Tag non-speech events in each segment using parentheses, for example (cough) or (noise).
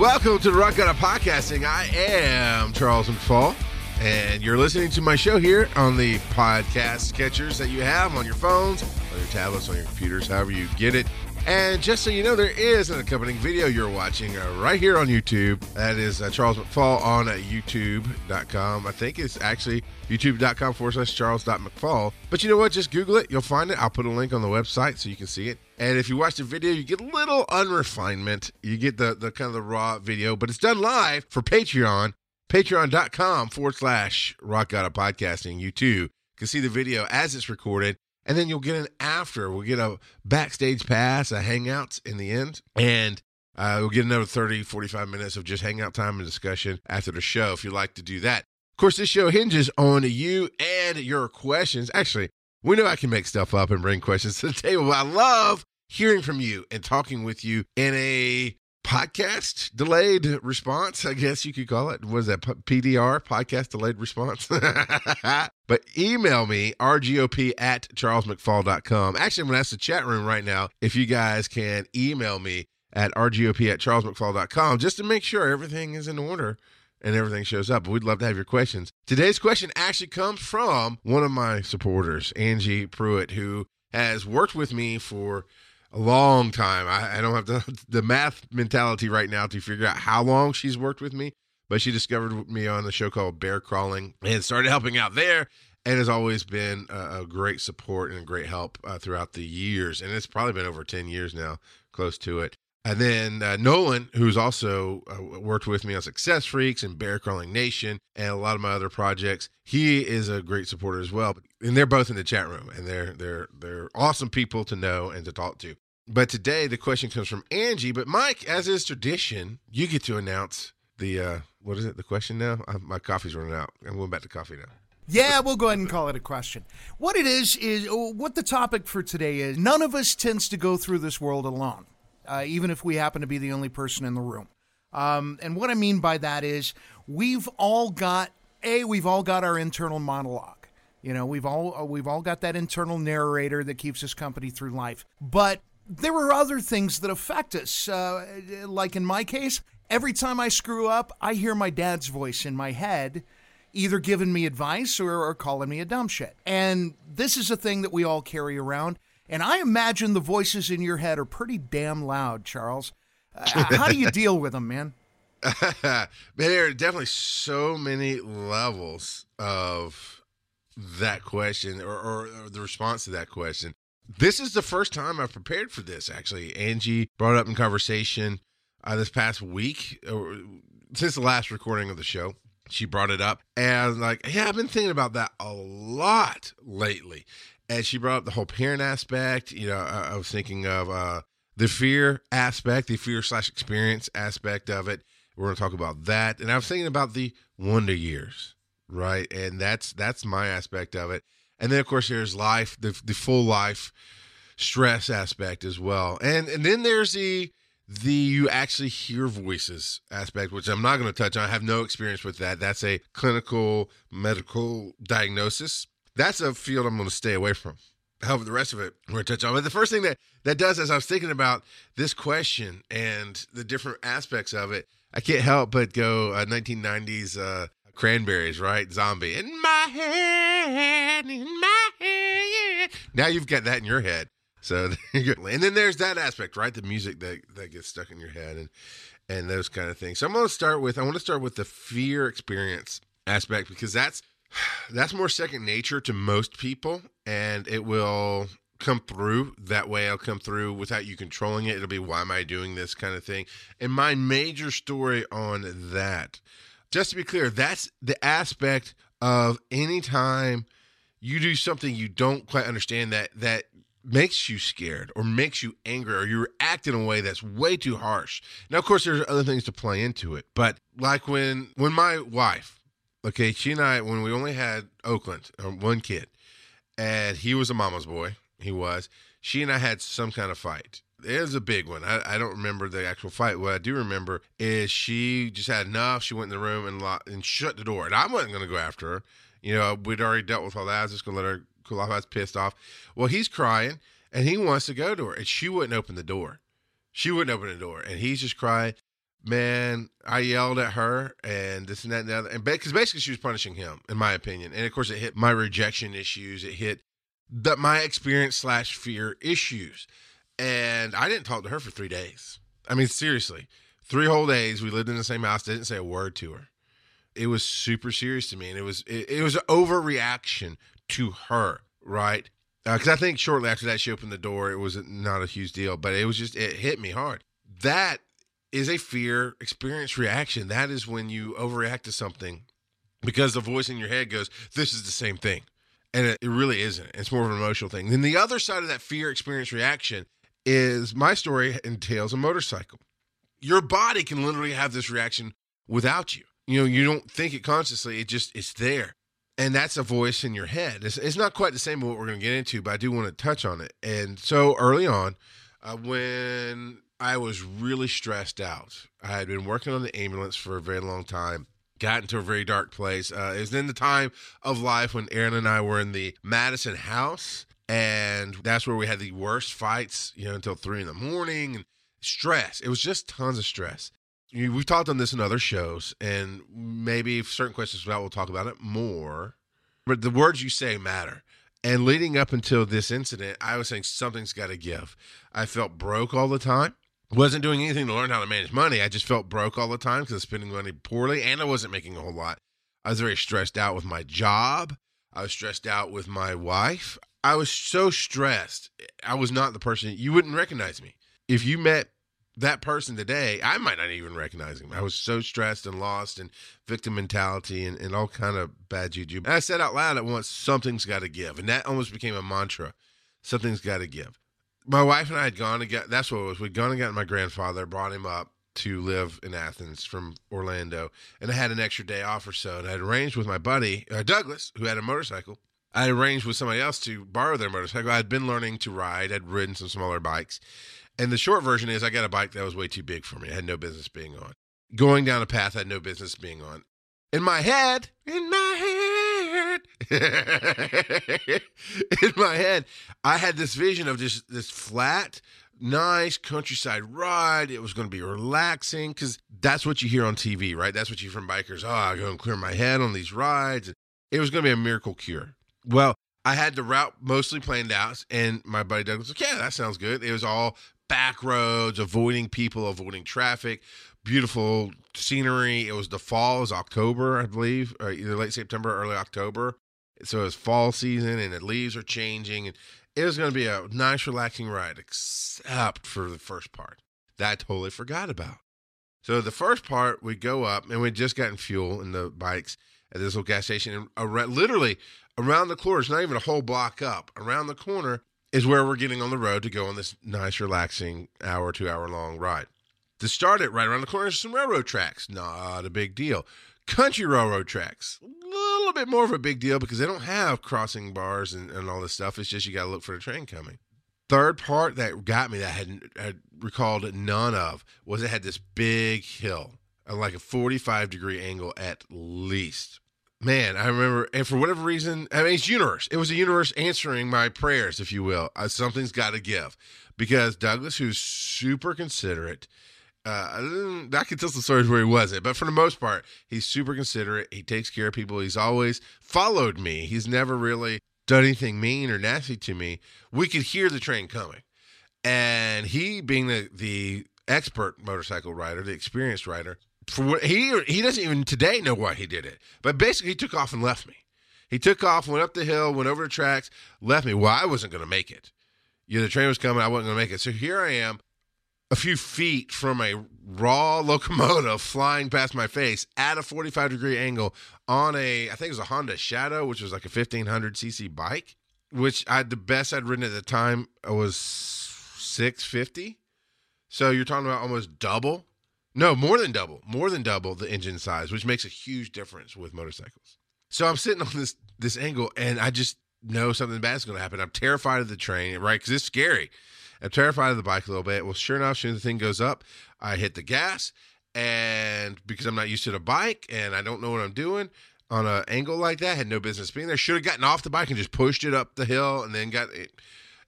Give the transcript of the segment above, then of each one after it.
welcome to the Rock God of Podcasting. I am Charles McFall, and you're listening to my show here on the podcast catchers that you have on your phones, on your tablets, on your computers, however you get it. And just so you know, there is an accompanying video you're watching uh, right here on YouTube. That is uh, Charles McFall on uh, YouTube.com. I think it's actually YouTube.com forward slash Charles.McFall. But you know what? Just Google it. You'll find it. I'll put a link on the website so you can see it. And if you watch the video, you get a little unrefinement. You get the, the kind of the raw video, but it's done live for Patreon. Patreon.com forward slash Rock God of Podcasting. You too can see the video as it's recorded and then you'll get an after. We'll get a backstage pass, a hangouts in the end, and uh, we'll get another 30, 45 minutes of just hangout time and discussion after the show if you'd like to do that. Of course, this show hinges on you and your questions. Actually, we know I can make stuff up and bring questions to the table, but I love hearing from you and talking with you in a podcast delayed response, I guess you could call it. Was that PDR, podcast delayed response? (laughs) but email me, rgop at charlesmcfall.com. Actually, I'm going to ask the chat room right now if you guys can email me at rgop at charlesmcfall.com just to make sure everything is in order and everything shows up. But we'd love to have your questions. Today's question actually comes from one of my supporters, Angie Pruitt, who has worked with me for a long time. I, I don't have the, (laughs) the math mentality right now to figure out how long she's worked with me, but she discovered me on the show called Bear Crawling and started helping out there and has always been a, a great support and a great help uh, throughout the years. And it's probably been over 10 years now, close to it. And then uh, Nolan, who's also uh, worked with me on Success Freaks and Bear Crawling Nation and a lot of my other projects, he is a great supporter as well. And they're both in the chat room, and they're they're they're awesome people to know and to talk to. But today the question comes from Angie. But Mike, as is tradition, you get to announce the uh, what is it? The question now? Uh, my coffee's running out. I'm going back to coffee now. Yeah, we'll go ahead and call it a question. What it is is what the topic for today is. None of us tends to go through this world alone uh, even if we happen to be the only person in the room. Um, and what I mean by that is we've all got a we've all got our internal monologue. You know, we've all uh, we've all got that internal narrator that keeps us company through life. But there are other things that affect us. Uh, like in my case, every time I screw up, I hear my dad's voice in my head, either giving me advice or, or calling me a dumb shit. And this is a thing that we all carry around. And I imagine the voices in your head are pretty damn loud, Charles. Uh, how do you (laughs) deal with them, (laughs) man? there are definitely so many levels of that question or, or, or, the response to that question. This is the first time I've prepared for this, actually. Angie brought up in conversation uh, this past week, or since the last recording of the show. She brought it up and like, yeah, I've been thinking about that a lot lately and she brought up the whole parent aspect. You know, I, I was thinking of uh, the fear aspect, the fear slash experience aspect of it. We're going to talk about that, and I was thinking about the wonder years, right? And that's that's my aspect of it. And then of course there's life, the the full life stress aspect as well, and and then there's the the you actually hear voices aspect, which I'm not going to touch on. I have no experience with that. That's a clinical medical diagnosis that's a field I'm going to stay away from. However, the rest of it we're going to touch on. But the first thing that that does, as I was thinking about this question and the different aspects of it, I can't help but go uh, 1990s uh, Cranberries, right? Zombie in my head, in my head. Now you've got that in your head. So, (laughs) and then there's that aspect, right? The music that that gets stuck in your head and and those kind of things. So I'm going to start with I want to start with the fear experience aspect because that's (sighs) that's more second nature to most people and it will come through that way. I'll come through without you controlling it. It'll be why am i doing this? kind of thing. And my major story on that just to be clear that's the aspect of anytime you do something you don't quite understand that that makes you scared or makes you angry or you act in a way that's way too harsh. Now of course there's other things to play into it but like when when my wife Okay, she and I, when we only had Oakland, um, one kid, and he was a mama's boy, he was. She and I had some kind of fight. It was a big one. I, I don't remember the actual fight. What I do remember is she just had enough. She went in the room and locked, and shut the door. And I wasn't going to go after her. You know, we'd already dealt with all that. I was just going to let her cool off. I was pissed off. Well, he's crying and he wants to go to her, and she wouldn't open the door. She wouldn't open the door, and he's just crying. Man, I yelled at her and this and that and the other. And because basically she was punishing him, in my opinion. And of course, it hit my rejection issues. It hit the, my experience slash fear issues. And I didn't talk to her for three days. I mean, seriously, three whole days. We lived in the same house. Didn't say a word to her. It was super serious to me, and it was it, it was an overreaction to her, right? Because uh, I think shortly after that, she opened the door. It was not a huge deal, but it was just it hit me hard. That is a fear experience reaction. That is when you overreact to something because the voice in your head goes, "This is the same thing," and it, it really isn't. It's more of an emotional thing. Then the other side of that fear experience reaction is my story entails a motorcycle. Your body can literally have this reaction without you. You know, you don't think it consciously, it just it's there. And that's a voice in your head. It's, it's not quite the same what we're going to get into, but I do want to touch on it. And so early on, uh, when I was really stressed out, I had been working on the ambulance for a very long time got into a very dark place. Uh, it was in the time of life when Aaron and I were in the Madison house and that's where we had the worst fights, you know, until three in the morning and stress. It was just tons of stress. We've talked on this in other shows, and maybe certain questions about, we'll talk about it more. But the words you say matter. And leading up until this incident, I was saying something's got to give. I felt broke all the time. Wasn't doing anything to learn how to manage money. I just felt broke all the time because I was spending money poorly, and I wasn't making a whole lot. I was very stressed out with my job. I was stressed out with my wife. I was so stressed. I was not the person you wouldn't recognize me. If you met that person today, I might not even recognize him. I was so stressed and lost and victim mentality and, and all kind of bad juju. And I said out loud at once, something's got to give. And that almost became a mantra. Something's got to give. My wife and I had gone to get, that's what it was. We'd gone and gotten my grandfather, brought him up to live in Athens from Orlando. And I had an extra day off or so. And I had arranged with my buddy, uh, Douglas, who had a motorcycle, I arranged with somebody else to borrow their motorcycle. I had been learning to ride. I'd ridden some smaller bikes. And the short version is I got a bike that was way too big for me. I had no business being on. Going down a path I had no business being on. In my head, in my head, (laughs) in my head, I had this vision of this this flat, nice countryside ride. It was going to be relaxing because that's what you hear on TV, right? That's what you hear from bikers. Oh, I go and clear my head on these rides. It was going to be a miracle cure. Well, I had the route mostly planned out, and my buddy Doug was like, "Yeah, that sounds good." It was all back roads, avoiding people, avoiding traffic, beautiful scenery. It was the fall, it was October, I believe, or either late September, early October. So it's fall season, and the leaves are changing, and it was going to be a nice, relaxing ride, except for the first part that I totally forgot about. So the first part, we go up, and we just gotten fuel in the bikes at this little gas station. And around, literally around the corner, it's not even a whole block up. Around the corner is where we're getting on the road to go on this nice, relaxing hour, two hour long ride. To start it, right around the corner is some railroad tracks. Not a big deal. Country railroad tracks, little bit more of a big deal because they don't have crossing bars and, and all this stuff. It's just you got to look for the train coming. Third part that got me that I had, had recalled none of was it had this big hill like a 45 degree angle at least. Man, I remember, and for whatever reason, I mean, it's universe. It was the universe answering my prayers, if you will. Uh, something's got to give because Douglas, who's super considerate, uh, I can tell some stories where he wasn't, but for the most part, he's super considerate. He takes care of people. He's always followed me. He's never really done anything mean or nasty to me. We could hear the train coming, and he, being the the expert motorcycle rider, the experienced rider, for what he he doesn't even today know why he did it. But basically, he took off and left me. He took off, went up the hill, went over the tracks, left me. Well, I wasn't going to make it. You know, the train was coming. I wasn't going to make it. So here I am, a few feet from a raw locomotive (laughs) flying past my face at a 45 degree angle on a, I think it was a Honda Shadow, which was like a 1500 cc bike, which I the best I'd ridden at the time was 650. So you're talking about almost double no, more than double, more than double the engine size, which makes a huge difference with motorcycles. So I'm sitting on this this angle, and I just know something bad is going to happen. I'm terrified of the train, right? Because it's scary. I'm terrified of the bike a little bit. Well, sure enough, soon as the thing goes up, I hit the gas, and because I'm not used to the bike and I don't know what I'm doing on an angle like that, had no business being there. Should have gotten off the bike and just pushed it up the hill, and then got it.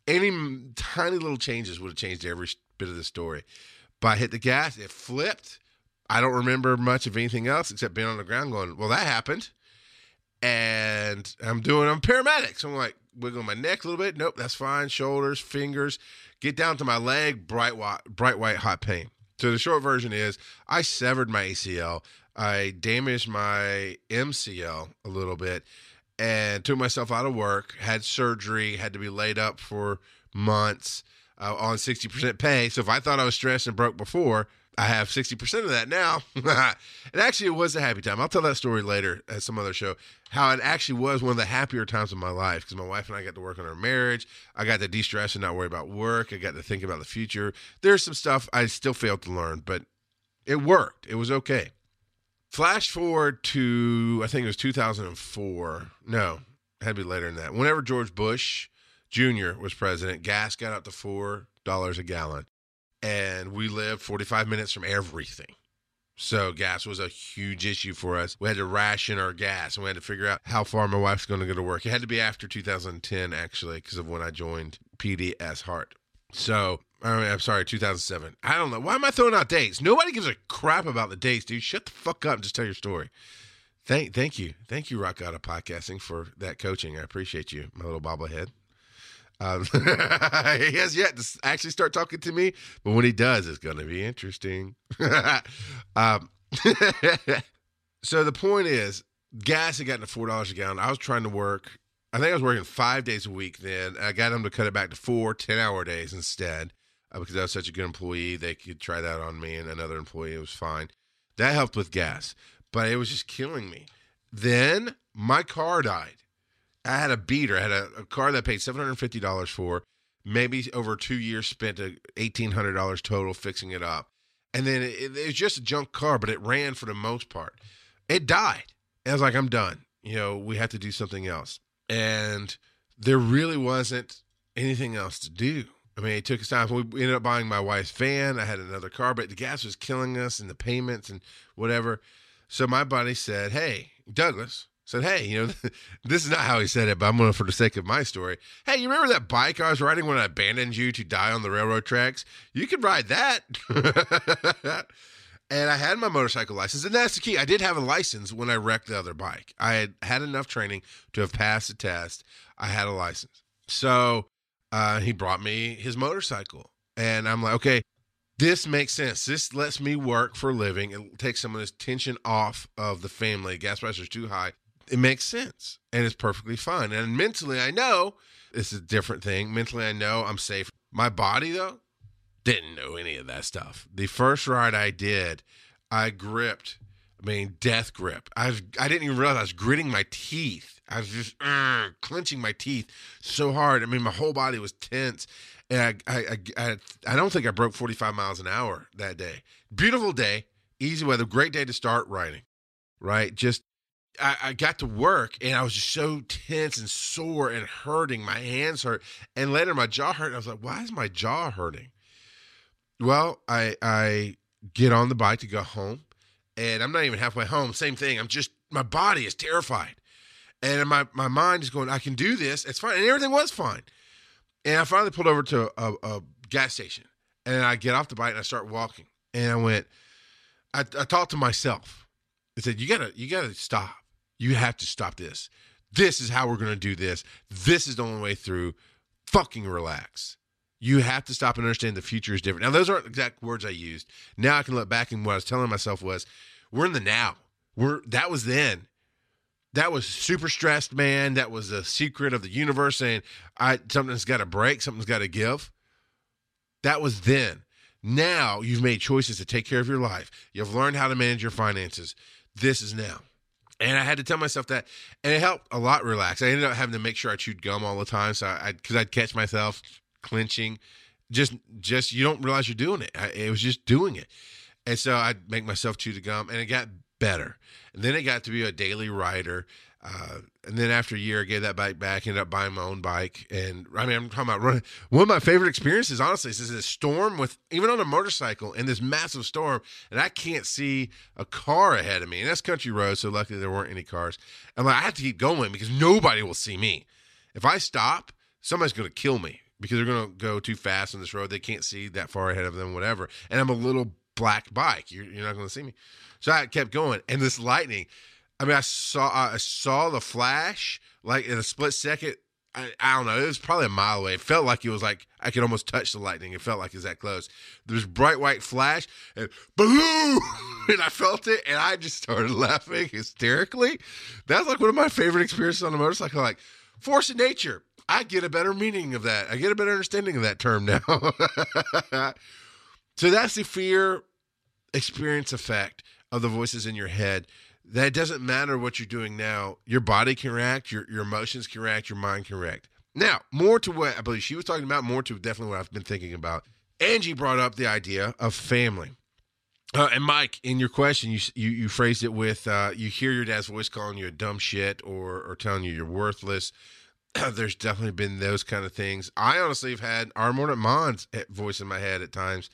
Any tiny little changes would have changed every bit of the story. But I hit the gas, it flipped, I don't remember much of anything else except being on the ground going, well, that happened. And I'm doing, I'm paramedic. So I'm like, wiggle my neck a little bit. Nope, that's fine. Shoulders, fingers, get down to my leg, bright white, bright white hot pain. So the short version is I severed my ACL. I damaged my MCL a little bit and took myself out of work, had surgery, had to be laid up for months uh, on 60% pay. So if I thought I was stressed and broke before, I have 60% of that now. (laughs) and actually, it was a happy time. I'll tell that story later at some other show. How it actually was one of the happier times of my life because my wife and I got to work on our marriage. I got to de stress and not worry about work. I got to think about the future. There's some stuff I still failed to learn, but it worked. It was okay. Flash forward to, I think it was 2004. No, it had to be later than that. Whenever George Bush Jr. was president, gas got up to $4 a gallon and we lived 45 minutes from everything. So gas was a huge issue for us. We had to ration our gas, and we had to figure out how far my wife's going to go to work. It had to be after 2010, actually, because of when I joined PDS Heart. So I mean, I'm sorry, 2007. I don't know. Why am I throwing out dates? Nobody gives a crap about the dates, dude. Shut the fuck up and just tell your story. Thank, thank you, thank you, Rock God of Podcasting for that coaching. I appreciate you, my little bobblehead. Um, (laughs) he has yet to actually start talking to me, but when he does, it's going to be interesting. (laughs) um, (laughs) so the point is, gas had gotten to four dollars a gallon. I was trying to work. I think I was working five days a week then. I got them to cut it back to four 10 hour days instead uh, because I was such a good employee. They could try that on me and another employee. It was fine. That helped with gas, but it was just killing me. Then my car died. I had a beater. I had a, a car that I paid seven hundred fifty dollars for. Maybe over two years, spent eighteen hundred dollars total fixing it up, and then it, it, was just a junk car, but it ran for the most part. It died. And I was like, I'm done. You know, we have to do something else, and there really wasn't anything else to do. I mean, it took us time. We ended up buying my wife's van. I had another car, but the gas was killing us and the payments and whatever. So my buddy said, Hey, Douglas, said, Hey, you know, (laughs) this is not how he said it, but I'm going to, for the sake of my story. Hey, you remember that bike I was riding when I abandoned you to die on the railroad tracks? You could ride that. (laughs) and I had my motorcycle license, and that's the key. I did have a license when I wrecked the other bike. I had had enough training to have passed the test. I had a license. So uh, he brought me his motorcycle. And I'm like, okay, this makes sense. This lets me work for a living. It takes some of this tension off of the family. Gas prices are too high it makes sense and it's perfectly fine. And mentally, I know it's a different thing. Mentally, I know I'm safe. My body, though, didn't know any of that stuff. The first ride I did, I gripped, I mean, death grip. I was, I didn't even realize I was gritting my teeth. I was just uh, clenching my teeth so hard. I mean, my whole body was tense. And I, I, I, I don't think I broke 45 miles an hour that day. Beautiful day, easy weather, great day to start riding, right? Just I, I, got to work and I was just so tense and sore and hurting. My hands hurt, and later my jaw hurt. I was like, "Why is my jaw hurting?" Well, I I get on the bike to go home, and I'm not even halfway home. Same thing. I'm just my body is terrified, and my my mind is going, "I can do this. It's fine," and everything was fine. And I finally pulled over to a, a gas station, and I get off the bike and I start walking, and I went. I, I talked to myself. I said, "You gotta, you gotta stop." You have to stop this. This is how we're going to do this. This is the only way through. Fucking relax. You have to stop and understand the future is different. Now, those aren't exact words I used. Now I can look back and what I was telling myself was, we're in the now. We're that was then. That was super stressed, man. That was a secret of the universe saying, I something's got to break, something's got to give. That was then. Now you've made choices to take care of your life. You've learned how to manage your finances. This is now. And I had to tell myself that, and it helped a lot relax. I ended up having to make sure I chewed gum all the time, so I because I'd catch myself clenching. Just, just you don't realize you're doing it. I, it was just doing it, and so I'd make myself chew the gum, and it got better. And then it got to be a daily rider. Uh, and then after a year, I gave that bike back, ended up buying my own bike. And I mean, I'm talking about running. One of my favorite experiences, honestly, is this storm with, even on a motorcycle in this massive storm, and I can't see a car ahead of me. And that's country road, so luckily there weren't any cars. I'm like, I have to keep going because nobody will see me. If I stop, somebody's going to kill me because they're going to go too fast on this road. They can't see that far ahead of them, whatever. And I'm a little black bike. You're, you're not going to see me. So I kept going, and this lightning. I mean, I saw I saw the flash like in a split second. I, I don't know. It was probably a mile away. It felt like it was like I could almost touch the lightning. It felt like it was that close. There's bright white flash and boom, (laughs) and I felt it, and I just started laughing hysterically. That's like one of my favorite experiences on a motorcycle. Like force of nature. I get a better meaning of that. I get a better understanding of that term now. (laughs) so that's the fear experience effect of the voices in your head that it doesn't matter what you're doing now. Your body can react, your your emotions can react, your mind can react. Now, more to what I believe she was talking about, more to definitely what I've been thinking about. Angie brought up the idea of family. Uh, and Mike, in your question, you you, you phrased it with uh, you hear your dad's voice calling you a dumb shit or or telling you you're worthless. (clears throat) There's definitely been those kind of things. I honestly have had our morning Mon's voice in my head at times,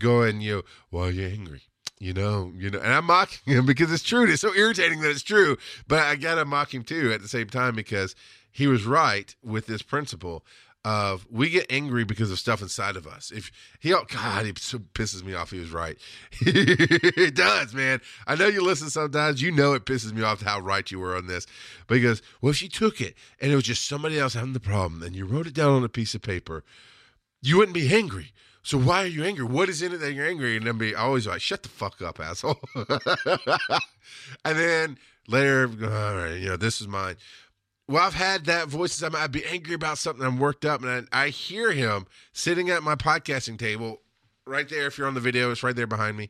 going, you why are you angry? You know, you know, and I'm mocking (laughs) him because it's true. It's so irritating that it's true, but I gotta mock him too at the same time because he was right with this principle of we get angry because of stuff inside of us. If he, oh God, he so pisses me off. He was right. (laughs) it does, man. I know you listen sometimes. You know it pisses me off how right you were on this. Goes, well, if she took it and it was just somebody else having the problem, and you wrote it down on a piece of paper, you wouldn't be angry. So why are you angry? What is in it that you're angry? And then be always like, shut the fuck up, asshole. (laughs) and then later, all right, you know, this is mine. Well, I've had that voice. I'd be angry about something. I'm worked up, and I, I hear him sitting at my podcasting table, right there. If you're on the video, it's right there behind me,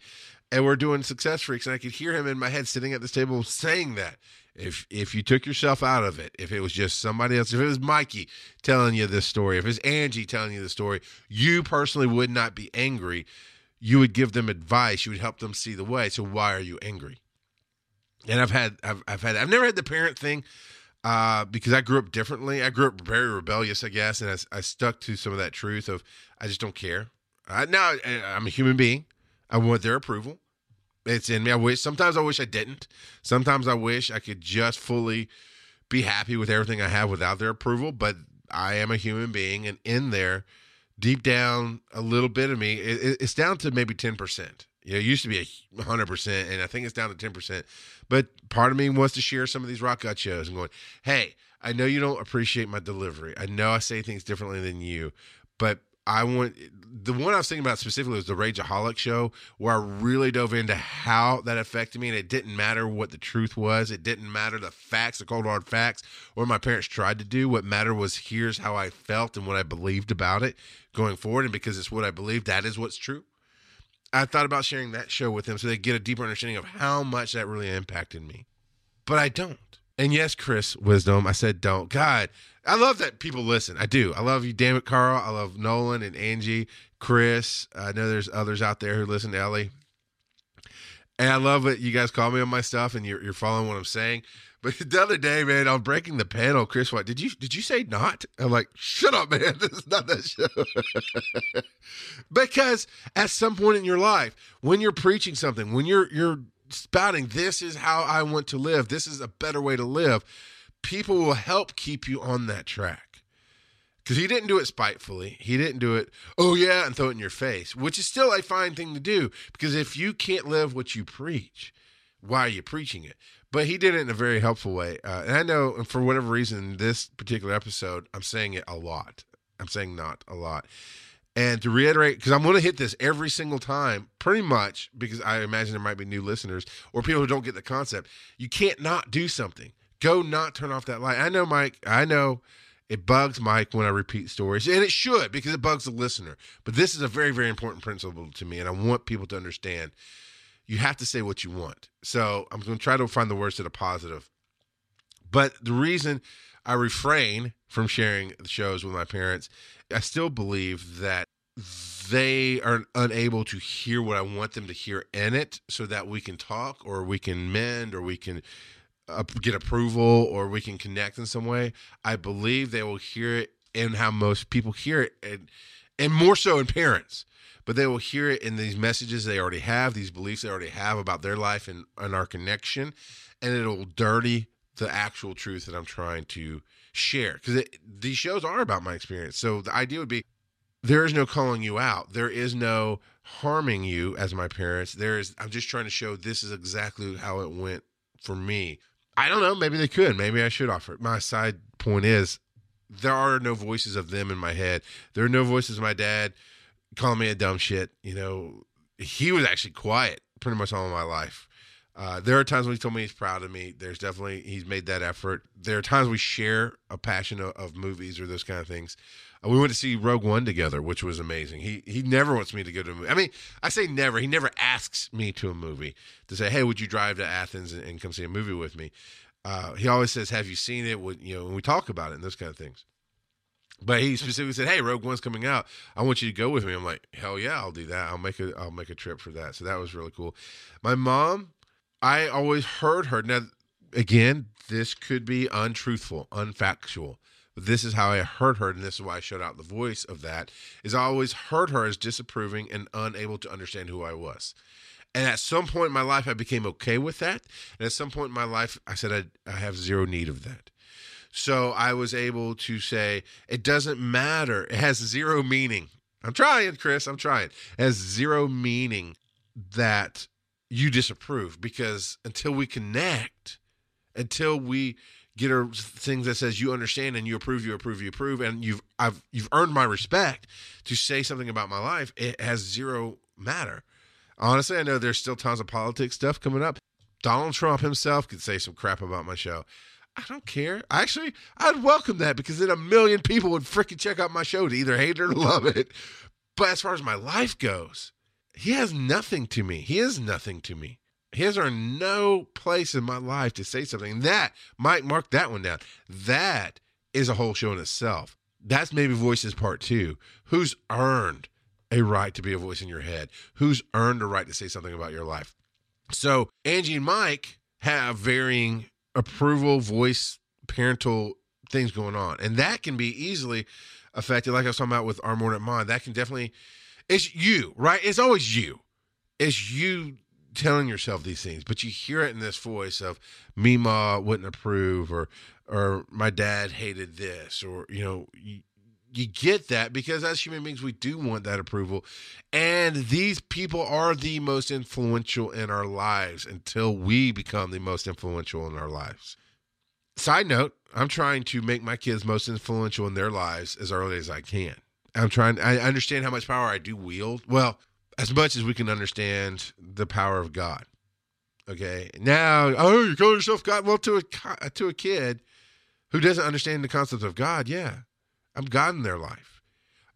and we're doing Success Freaks, and I could hear him in my head sitting at this table saying that if if you took yourself out of it, if it was just somebody else, if it was Mikey telling you this story, if it's Angie telling you the story, you personally would not be angry. You would give them advice. You would help them see the way. So why are you angry? And I've had I've I've had I've never had the parent thing uh, because I grew up differently. I grew up very rebellious, I guess, and I, I stuck to some of that truth of I just don't care. Now I'm a human being. I want their approval. It's in me. I wish sometimes I wish I didn't. Sometimes I wish I could just fully be happy with everything I have without their approval. But I am a human being, and in there, deep down, a little bit of me, it, it's down to maybe ten percent. You know, it used to be a hundred percent, and I think it's down to ten percent. But part of me wants to share some of these Rock God shows and going, hey, I know you don't appreciate my delivery. I know I say things differently than you, but I want the one I was thinking about specifically was the Rageaholic show, where I really dove into how that affected me, and it didn't matter what the truth was. It didn't matter the facts, the cold hard facts, or my parents tried to do. What mattered was here's how I felt and what I believed about it going forward, and because it's what I believe, that is what's true. I thought about sharing that show with them so they get a deeper understanding of how much that really impacted me, but I don't. And yes, Chris Wisdom, I said don't. God, I love that people listen. I do. I love you, damn it, Carl. I love Nolan and Angie, Chris. I know there's others out there who listen to Ellie. And I love that you guys call me on my stuff and you're, you're following what I'm saying. But (laughs) the other day, man, I'm breaking the panel. Chris, what did you did you say not? I'm like, shut up, man. (laughs) This is not that show. (laughs) because at some point in your life, when you're preaching something, when you're you're spouting, this is how I want to live. This is a better way to live people will help keep you on that track. Because he didn't do it spitefully. He didn't do it, oh yeah, and throw it in your face, which is still a fine thing to do. Because if you can't live what you preach, why are you preaching it? But he did it in a very helpful way. Uh, and I know for whatever reason, this particular episode, I'm saying it a lot. I'm saying not a lot. And to reiterate, because I'm going to hit this every single time, pretty much, because I imagine there might be new listeners or people who don't get the concept. You can't not do something go not turn off that light. I know, Mike. I know it bugs Mike when I repeat stories, and it should because it bugs the listener. But this is a very, very important principle to me, and I want people to understand. You have to say what you want. So I'm going to try to find the words that are positive. But the reason I refrain from sharing the shows with my parents, I still believe that they are unable to hear what I want them to hear in it so that we can talk or we can mend or we can uh, get approval or we can connect in some way, I believe they will hear it in how most people hear it, and and more so in parents. But they will hear it in these messages they already have, these beliefs they already have about their life and, and our connection, and it'll dirty the actual truth that I'm trying to share because these shows are about my experience. So the idea would be there is no calling you out. There is no harming you as my parents. There is I'm just trying to show this is exactly how it went for me. I don't know, maybe they could. Maybe I should offer it. My side point is there are no voices of them in my head. There are no voices of my dad calling me a dumb shit. You know, he was actually quiet pretty much all my life. Uh, there are times when he told me he's proud of me. There's definitely he's made that effort. There are times we share a passion of, of movies or those kind of things. Uh, we went to see Rogue One together, which was amazing. He he never wants me to go to a movie. I mean, I say never. He never asks me to a movie to say, "Hey, would you drive to Athens and, and come see a movie with me?" Uh, he always says, "Have you seen it?" Would you know? When we talk about it and those kind of things. But he specifically said, "Hey, Rogue One's coming out. I want you to go with me." I'm like, "Hell yeah, I'll do that. I'll make a I'll make a trip for that." So that was really cool. My mom, I always heard her. Now, again, this could be untruthful, unfactual. But this is how I heard her, and this is why I shut out the voice of that. Is I always heard her as disapproving and unable to understand who I was. And at some point in my life, I became okay with that. And at some point in my life, I said I, I have zero need of that. So I was able to say, it doesn't matter. It has zero meaning. I'm trying, Chris. I'm trying. It has zero meaning that you disapprove because until we connect, until we get a thing that says you understand and you approve, you approve, you approve, and you've I've you've earned my respect to say something about my life, it has zero matter. Honestly, I know there's still tons of politics stuff coming up. Donald Trump himself could say some crap about my show. I don't care. Actually, I'd welcome that because then a million people would freaking check out my show to either hate it or love it. But as far as my life goes, he has nothing to me. He is nothing to me. He has earned no place in my life to say something. And that, Mike, mark that one down. That is a whole show in itself. That's maybe voices part two. Who's earned a right to be a voice in your head? Who's earned a right to say something about your life? So Angie and Mike have varying approval, voice, parental things going on. And that can be easily affected, like I was talking about with our morning mind. That can definitely, it's you, right? It's always you. It's you telling yourself these things, but you hear it in this voice of me Mima wouldn't approve or or my dad hated this or you know you, you get that because as human beings we do want that approval and these people are the most influential in our lives until we become the most influential in our lives side note i'm trying to make my kids most influential in their lives as early as i can i'm trying i understand how much power i do wield well as much as we can understand the power of god okay now oh you call yourself god well to a to a kid who doesn't understand the concept of god yeah I'm God in their life.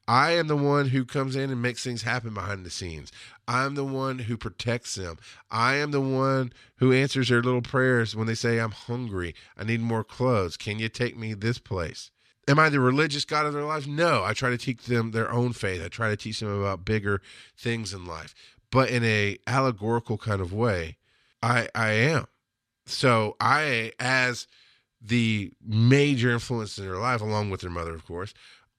I am the one who comes in and makes things happen behind the scenes. I'm the one who protects them. I am the one who answers their little prayers when they say, I'm hungry. I need more clothes. Can you take me this place? Am I the religious God of their lives? No. I try to teach them their own faith. I try to teach them about bigger things in life, but in a allegorical kind of way. I I am. So I as the major influence in their life, along with their mother, of course,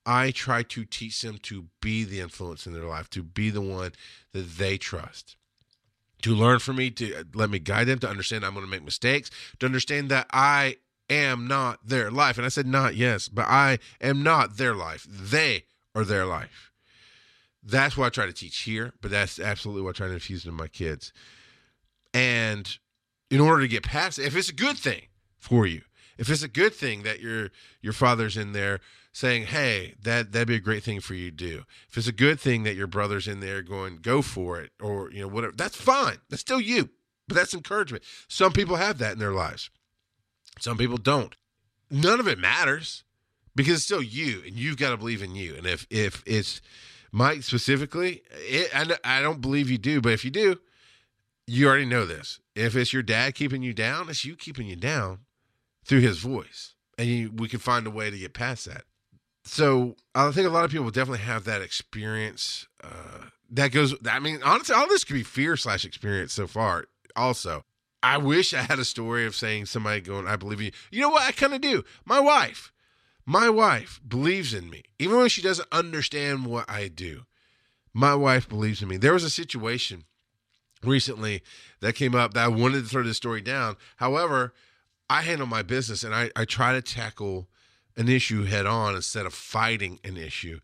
I try to teach them to be the influence in their life, to be the one that they trust, to learn from me, to uh, let me guide them, to understand I'm going to make mistakes, to understand that I am not their life. And I said, not yes, but I am not their life. They are their life. That's what I try to teach here, but that's absolutely what I try to infuse into my kids. And in order to get past it, if it's a good thing for you, if it's a good thing that your your father's in there saying, "Hey, that that'd be a great thing for you to do." If it's a good thing that your brother's in there going, "Go for it," or you know whatever, that's fine. That's still you, but that's encouragement. Some people have that in their lives. Some people don't. None of it matters because it's still you, and you've got to believe in you. And if if it's Mike specifically, it, I, I don't believe you do, but if you do, you already know this. If it's your dad keeping you down, it's you keeping you down through his voice. And you, we can find a way to get past that. So I think a lot of people definitely have that experience. Uh, that goes, I mean, honestly, all this could be fear slash experience so far. Also, I wish I had a story of saying somebody going, I believe you. You know what? I kind of do. My wife, my wife believes in me, even when she doesn't understand what I do. My wife believes in me. There was a situation recently that came up that I wanted to throw this story down. However, I handle my business and I, I try to tackle an issue head on instead of fighting an issue.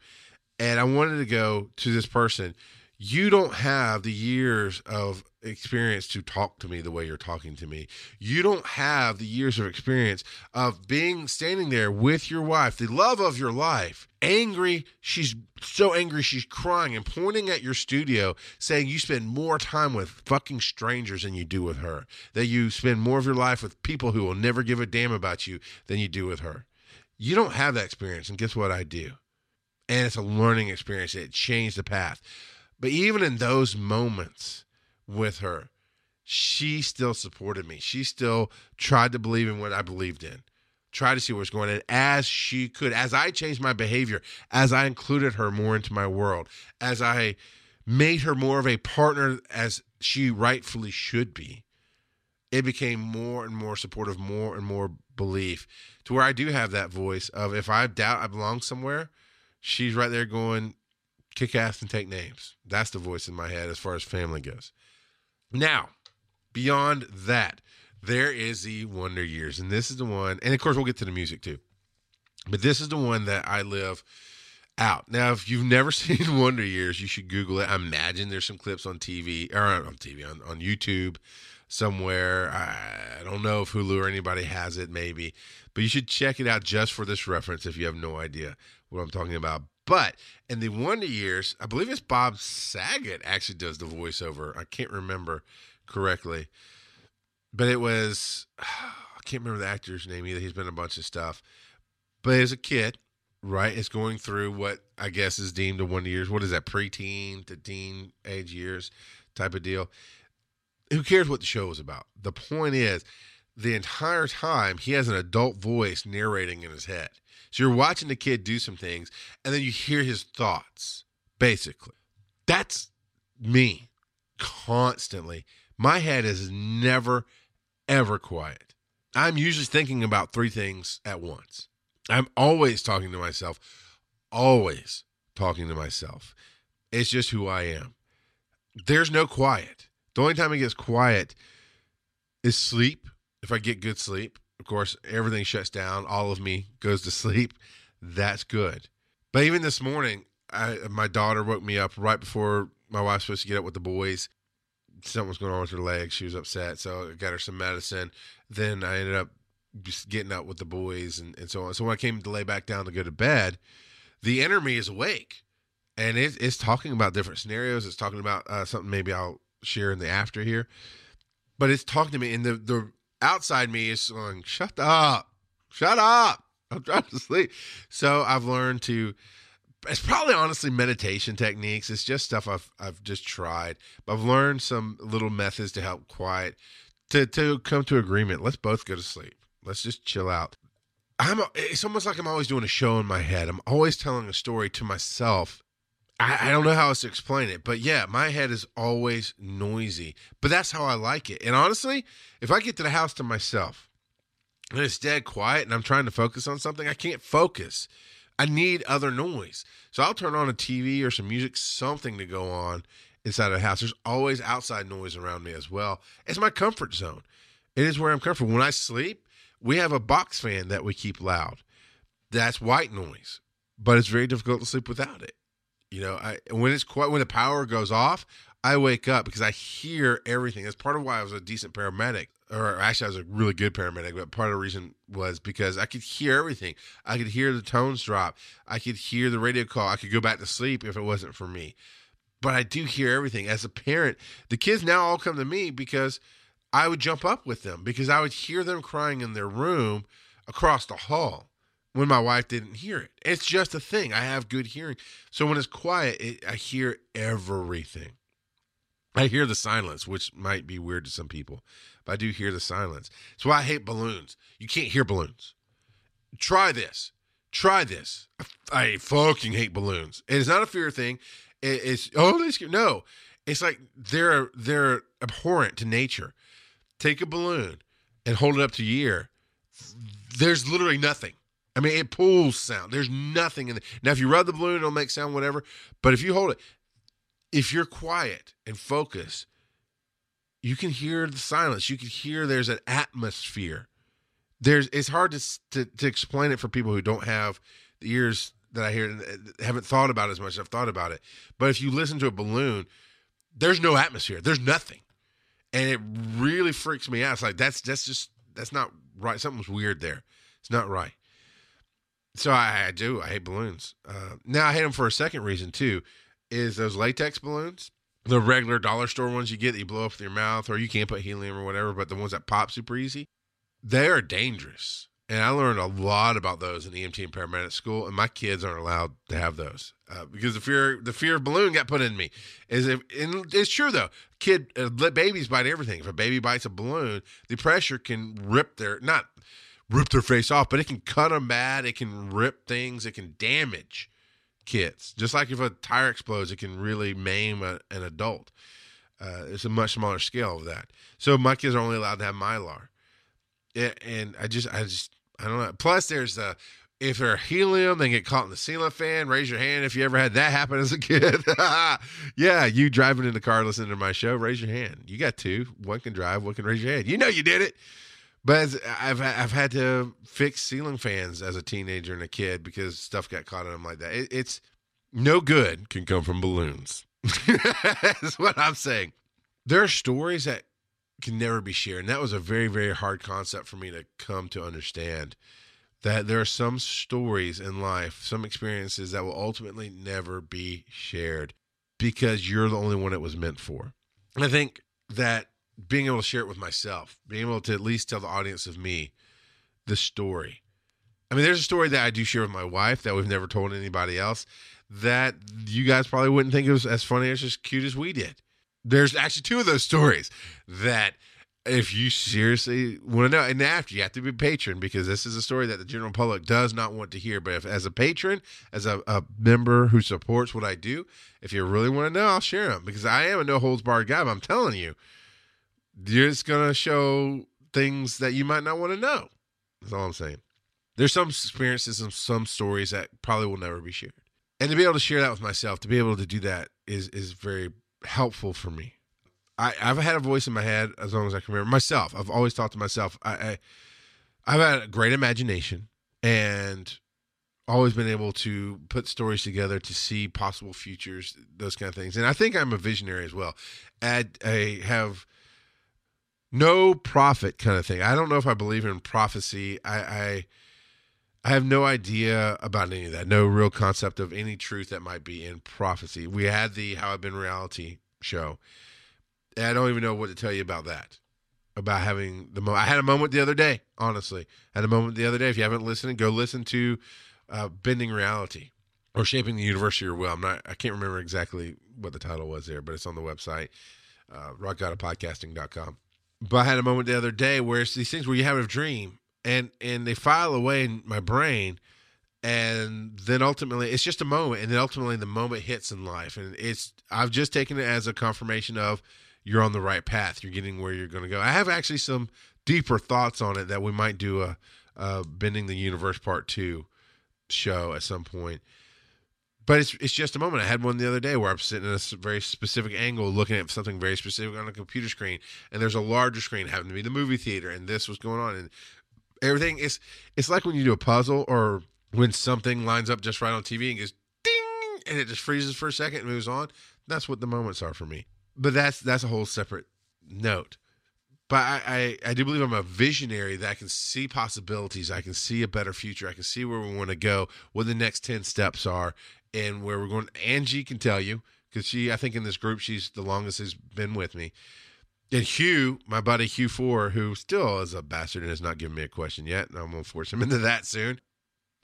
And I wanted to go to this person. you don't have the years of experience to talk to me the way you're talking to me. You don't have the years of experience of being standing there with your wife, the love of your life, angry. She's so angry she's crying and pointing at your studio saying you spend more time with fucking strangers than you do with her. That you spend more of your life with people who will never give a damn about you than you do with her. You don't have that experience and guess what I do? And it's a learning experience. It changed the path. But even in those moments with her, she still supported me. She still tried to believe in what I believed in, tried to see what was going on as she could. As I changed my behavior, as I included her more into my world, as I made her more of a partner as she rightfully should be, it became more and more supportive, more and more belief to where I do have that voice of if I doubt I belong somewhere, she's right there going, kick ass and take names. That's the voice in my head as far as family goes. Now, beyond that, there is the Wonder Years, and this is the one, and of course we'll get to the music too. But this is the one that I live out. Now, if you've never (laughs) seen Wonder Years, you should Google it. I imagine there's some clips on TV or on TV on, on YouTube somewhere. I, I don't know if Hulu or anybody has it, maybe, but you should check it out just for this reference if you have no idea what I'm talking about. But in the Wonder Years, I believe it's Bob Saget actually does the voiceover. I can't remember correctly, but it was (sighs) I can't remember the actor's name either. He's been a bunch of stuff, but as a kid, right, is going through what I guess is deemed a Wonder Years. What is that, preteen to teen age years type of deal? Who cares what the show is about? The point is, the entire time he has an adult voice narrating in his head. So you're watching the kid do some things, and then you hear his thoughts, basically. That's me constantly. My head is never, ever quiet. I'm usually thinking about three things at once. I'm always talking to myself, always talking to myself. It's just who I am. There's no quiet. The only time it gets quiet is sleep. If I get good sleep, of course, everything shuts down. All of me goes to (laughs) sleep. That's good. But even this morning, I, my daughter woke me up right before my wife's supposed to get up with the boys. Something was going on with her leg. She was upset. So I got her some medicine. Then I ended up just getting up with the boys and, and so on. So when I came to lay back down to go to bed, the inner me is awake and it, it's talking about different scenarios. It's talking about uh, something maybe I'll share in the after here, but it's talking to me. And the, the outside me is going, shut up, shut up. I'm trying to sleep. So I've learned to, it's probably honestly meditation techniques. It's just stuff I've, I've just tried, but I've learned some little methods to help quiet, to, to come to agreement. Let's both go to sleep. Let's just chill out. I'm, it's almost like I'm always doing a show in my head. I'm always telling a story to myself I, I, don't know how else to explain it, but yeah, my head is always noisy. But that's how I like it. And honestly, if I get to the house to myself and it's dead quiet and I'm trying to focus on something, I can't focus. I need other noise. So I'll turn on a TV or some music, something to go on inside of the house. There's always outside noise around me as well. It's my comfort zone. It is where I'm comfortable. When I sleep, we have a box fan that we keep loud. That's white noise, but it's very difficult to sleep without it. You know, I when it's quite when the power goes off, I wake up because I hear everything. That's part of why I was a decent paramedic, or actually I was a really good paramedic. But part of the reason was because I could hear everything. I could hear the tones drop. I could hear the radio call. I could go back to sleep if it wasn't for me. But I do hear everything. As a parent, the kids now all come to me because I would jump up with them because I would hear them crying in their room across the hall when my wife didn't hear it. It's just a thing. I have good hearing. So when it's quiet, it, I hear everything. I hear the silence, which might be weird to some people, but I do hear the silence. That's why I hate balloons. You can't hear balloons. Try this. Try this. I, fucking hate balloons. It is not a fear thing. It's oh they scare. No, it's like they're they're abhorrent to nature. Take a balloon and hold it up to your ear. There's literally nothing. I mean, it pulls sound. There's nothing in it. Now, if you rub the balloon, it'll make sound, whatever. But if you hold it, if you're quiet and focus, you can hear the silence. You can hear there's an atmosphere. There's it's hard to, to to explain it for people who don't have the ears that I hear and uh, haven't thought about as much as I've thought about it. But if you listen to a balloon, there's no atmosphere. There's nothing. And it really freaks me out. It's like that's that's just that's not right. Something's weird there. It's not right. So I, do. I hate balloons. Uh, now I hate them for a second reason too. Is those latex balloons, the regular dollar store ones you get that you blow up with your mouth, or you can't put helium or whatever, but the ones that pop super easy, they are dangerous. And I learned a lot about those in EMT and paramedic school, and my kids aren't allowed to have those uh, because the fear the fear of balloon got put in me. Is if it's true though, kid uh, let babies bite everything. If a baby bites a balloon, the pressure can rip their not rip their face off, but it can cut them bad. It can rip things. It can damage kids. Just like if a tire explodes, it can really maim a, an adult. Uh, it's a much smaller scale of that. So my kids are only allowed to have mylar. Yeah, and I just, I just, I don't know. Plus, there's the if they're helium, they get caught in the ceiling fan. Raise your hand if you ever had that happen as a kid. (laughs) yeah, you driving in the car listening to my show, raise your hand. You got two. One can drive, one can raise your hand. You know you did it. But I've I've had to fix ceiling fans as a teenager and a kid because stuff got caught in them like that. It, it's no good can come from balloons. (laughs) That's what I'm saying. There are stories that can never be shared, and that was a very very hard concept for me to come to understand. That there are some stories in life, some experiences that will ultimately never be shared because you're the only one it was meant for. And I think that being able to share it with myself, being able to at least tell the audience of me the story. I mean, there's a story that I do share with my wife that we've never told anybody else that you guys probably wouldn't think was as funny or as cute as we did. There's actually two of those stories that if you seriously want to know, and after you have to be a patron because this is a story that the general public does not want to hear. But if, as a patron, as a, a member who supports what I do, if you really want to know, I'll share them because I am a no holds barred guy. But I'm telling you, you're just gonna show things that you might not want to know. That's all I'm saying. There's some experiences and some stories that probably will never be shared. And to be able to share that with myself, to be able to do that is is very helpful for me. I, I've had a voice in my head as long as I can remember myself. I've always thought to myself, I, I I've had a great imagination and always been able to put stories together to see possible futures, those kind of things. And I think I'm a visionary as well. I, I have no prophet kind of thing. I don't know if I believe in prophecy. I, I I have no idea about any of that. No real concept of any truth that might be in prophecy. We had the How I've Been reality show. And I don't even know what to tell you about that. About having the mo- I had a moment the other day. Honestly, I had a moment the other day. If you haven't listened, go listen to uh, Bending Reality or Shaping the Universe of Your Will. I'm not. I can't remember exactly what the title was there, but it's on the website, uh, rockgodofpodcasting.com but I had a moment the other day where it's these things where you have a dream and and they file away in my brain and then ultimately it's just a moment and then ultimately the moment hits in life and it's I've just taken it as a confirmation of you're on the right path. You're getting where you're going to go. I have actually some deeper thoughts on it that we might do a, a bending the universe part 2 show at some point but it's it's just a moment. I had one the other day where I'm sitting in a very specific angle, looking at something very specific on a computer screen, and there's a larger screen, having to be the movie theater, and this was going on, and everything is. It's like when you do a puzzle, or when something lines up just right on TV and goes ding, and it just freezes for a second and moves on. That's what the moments are for me. But that's that's a whole separate note. But I, I, I do believe I'm a visionary that I can see possibilities. I can see a better future. I can see where we want to go, what the next 10 steps are, and where we're going. Angie can tell you because she, I think, in this group, she's the longest has been with me. And Hugh, my buddy Hugh Four, who still is a bastard and has not given me a question yet, and I'm gonna force him (laughs) into that soon.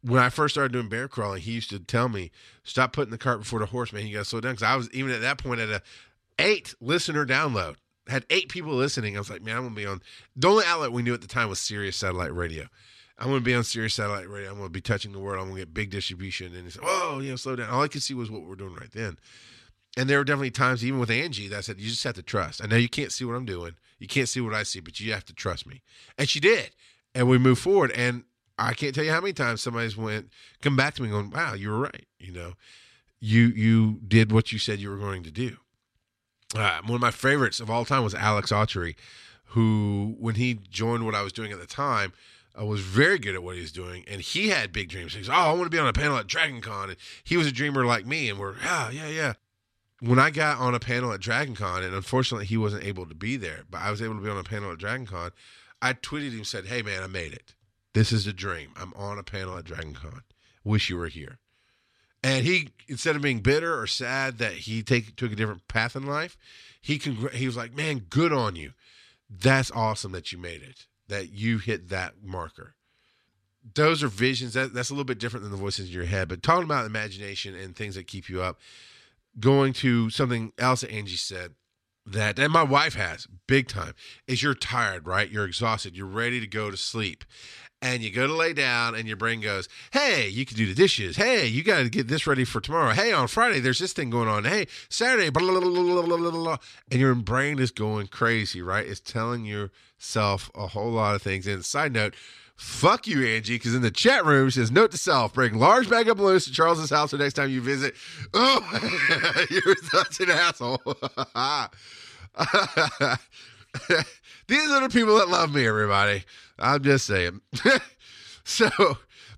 When I first started doing bear crawling, he used to tell me, "Stop putting the cart before the horse, man. You got to slow down." Because I was even at that point at a eight listener download, had eight people listening. I was like, "Man, I'm gonna be on." The only outlet we knew at the time was Sirius satellite radio. I'm going to be on Sirius Satellite Radio. I'm going to be touching the world. I'm going to get big distribution. And said, "Oh, you know, slow down." All I could see was what we're doing right then. And there were definitely times, even with Angie, that I said, "You just have to trust." I know you can't see what I'm doing. You can't see what I see, but you have to trust me. And she did. And we moved forward. And I can't tell you how many times somebody's went, come back to me going, "Wow, you were right." You know, you you did what you said you were going to do. Uh, one of my favorites of all time was Alex Autry, who, when he joined what I was doing at the time, uh, was very good at what he was doing, and he had big dreams. He goes, "Oh, I want to be on a panel at Dragon Con," and he was a dreamer like me, and we're yeah, yeah, yeah. When I got on a panel at Dragon Con, and unfortunately he wasn't able to be there, but I was able to be on a panel at Dragon Con, I tweeted him said, "Hey man, I made it. This is a dream. I'm on a panel at Dragon Con. Wish you were here." And he, instead of being bitter or sad that he take, took a different path in life, he congr- he was like, "Man, good on you. That's awesome that you made it. That you hit that marker." Those are visions. That, that's a little bit different than the voices in your head. But talking about imagination and things that keep you up, going to something else that Angie said that, and my wife has big time, is you're tired, right? You're exhausted. You're ready to go to sleep and you go to lay down and your brain goes hey you can do the dishes hey you got to get this ready for tomorrow hey on friday there's this thing going on hey saturday blah, blah, blah, blah, blah, blah. and your brain is going crazy right it's telling yourself a whole lot of things and side note Fuck you, Angie, because in the chat room she says, note to self, bring large bag of balloons to Charles's house the next time you visit. Oh, (laughs) you're such an asshole. (laughs) (laughs) These are the people that love me, everybody. I'm just saying. (laughs) so,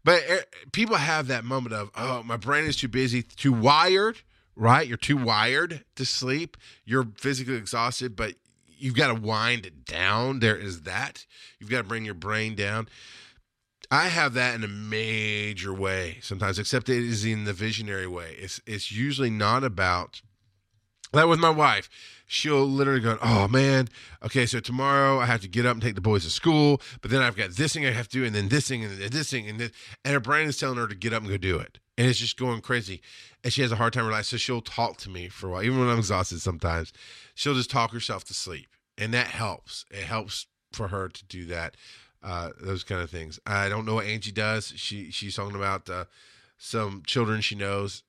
but eh, people have that moment of, oh, my brain is too busy, too wired, right? You're too wired to sleep. You're physically exhausted, but you've got to wind it down. There is that. You've got to bring your brain down. I have that in a major way sometimes, except it is in the visionary way. It's it's usually not about like with my wife she'll literally go, "Oh man, okay, so tomorrow I have to get up and take the boys to school, but then I've got this thing I have to do, and then this thing, and this thing, and this," and her brain is telling her to get up and go do it, and it's just going crazy, and she has a hard time relaxing. So she'll talk to me for a while, even when I'm exhausted. Sometimes she'll just talk herself to sleep, and that helps. It helps for her to do that. Uh, those kind of things. I don't know what Angie does. She she's talking about uh, some children she knows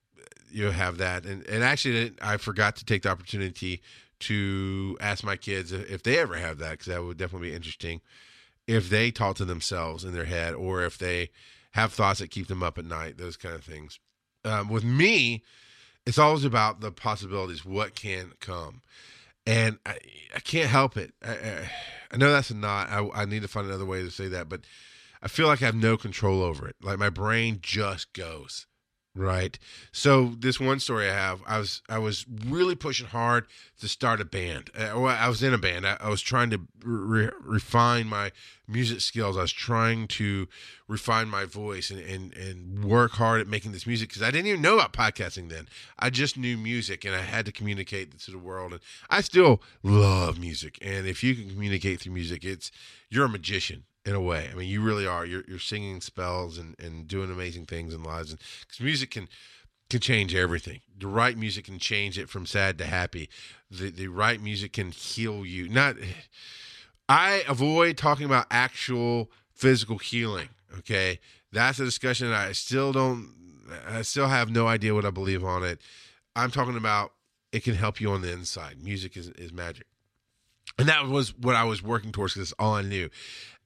you have that. And and actually i forgot to take the opportunity to ask my kids if they ever have that because that would definitely be interesting. If they talk to themselves in their head or if they have thoughts that keep them up at night those kind of things. Um, with me it's always about the possibilities what can come. And i, I can't help it. I, I, know that's a not I, I need to find another way to say that but i feel like i have no control over it. Like my brain just goes Right. So this one story I have, I was I was really pushing hard to start a band. Uh, well, I was in a band. I, I was trying to re- refine my music skills. I was trying to refine my voice and and, and work hard at making this music because I didn't even know about podcasting then. I just knew music and I had to communicate to the world. And I still love music. And if you can communicate through music, it's you're a magician in a way. I mean, you really are. You're you're singing spells and and doing amazing things in lives, and because music can can change everything. The right music can change it from sad to happy. The the right music can heal you. Not. I avoid talking about actual physical healing. Okay, that's a discussion I still don't. I still have no idea what I believe on it. I'm talking about it can help you on the inside. Music is, is magic. And that was what I was working towards because it's all I knew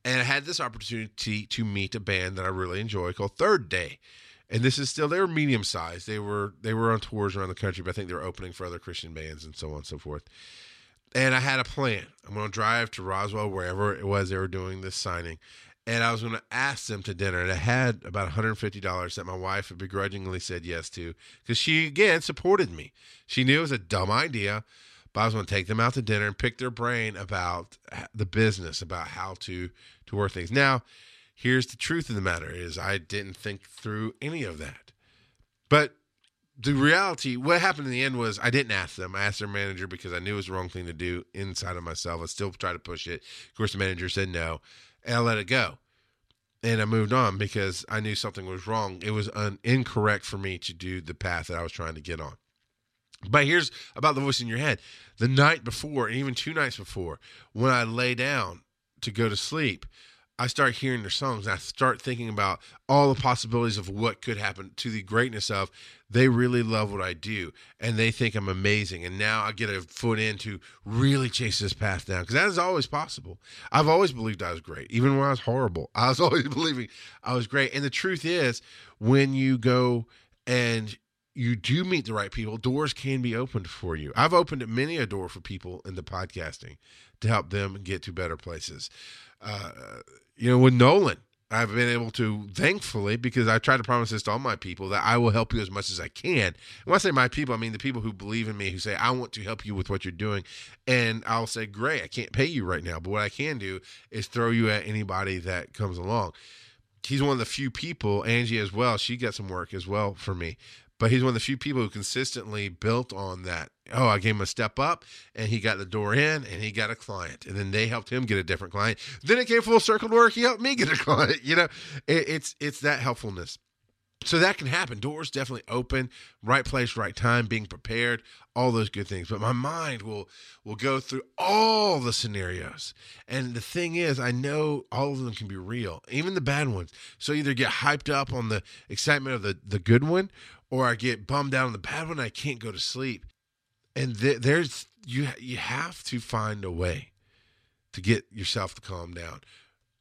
and I had this opportunity to meet a band that I really enjoy called Third Day. And this is still they were medium sized. They were they were on tours around the country, but I think they were opening for other Christian bands and so on and so forth. And I had a plan. I'm going to drive to Roswell, wherever it was they were doing this signing, and I was going to ask them to dinner. And I had about $150 that my wife begrudgingly said yes to because she again supported me. She knew it was a dumb idea, but I was going to take them out to dinner and pick their brain about the business, about how to to work things. Now, here's the truth of the matter: is I didn't think through any of that. But the reality, what happened in the end was I didn't ask them. I asked their manager because I knew it was the wrong thing to do inside of myself. I still tried to push it. Of course, the manager said no, and I let it go. And I moved on because I knew something was wrong. It was un- incorrect for me to do the path that I was trying to get on. But here's about the voice in your head. The night before, and even two nights before, when I lay down to go to sleep, I start hearing their songs. I start thinking about all the possibilities of what could happen to the greatness of they really love what I do and they think I'm amazing. And now I get a foot in to really chase this path down because that is always possible. I've always believed I was great, even when I was horrible. (laughs) I was always believing I was great. And the truth is, when you go and you do meet the right people, doors can be opened for you. I've opened many a door for people in the podcasting to help them get to better places. Uh, you know, with Nolan, I've been able to, thankfully, because I try to promise this to all my people that I will help you as much as I can. And when I say my people, I mean the people who believe in me, who say, I want to help you with what you're doing. And I'll say, Great, I can't pay you right now, but what I can do is throw you at anybody that comes along. He's one of the few people, Angie as well, she got some work as well for me but he's one of the few people who consistently built on that. Oh, I gave him a step up and he got the door in and he got a client. And then they helped him get a different client. Then it came full circle to where he helped me get a (laughs) client. You know, it, it's it's that helpfulness. So that can happen. Doors definitely open, right place, right time, being prepared, all those good things. But my mind will will go through all the scenarios. And the thing is, I know all of them can be real, even the bad ones. So either get hyped up on the excitement of the the good one or I get bummed out on the bad one. I can't go to sleep. And th- there's you you have to find a way to get yourself to calm down.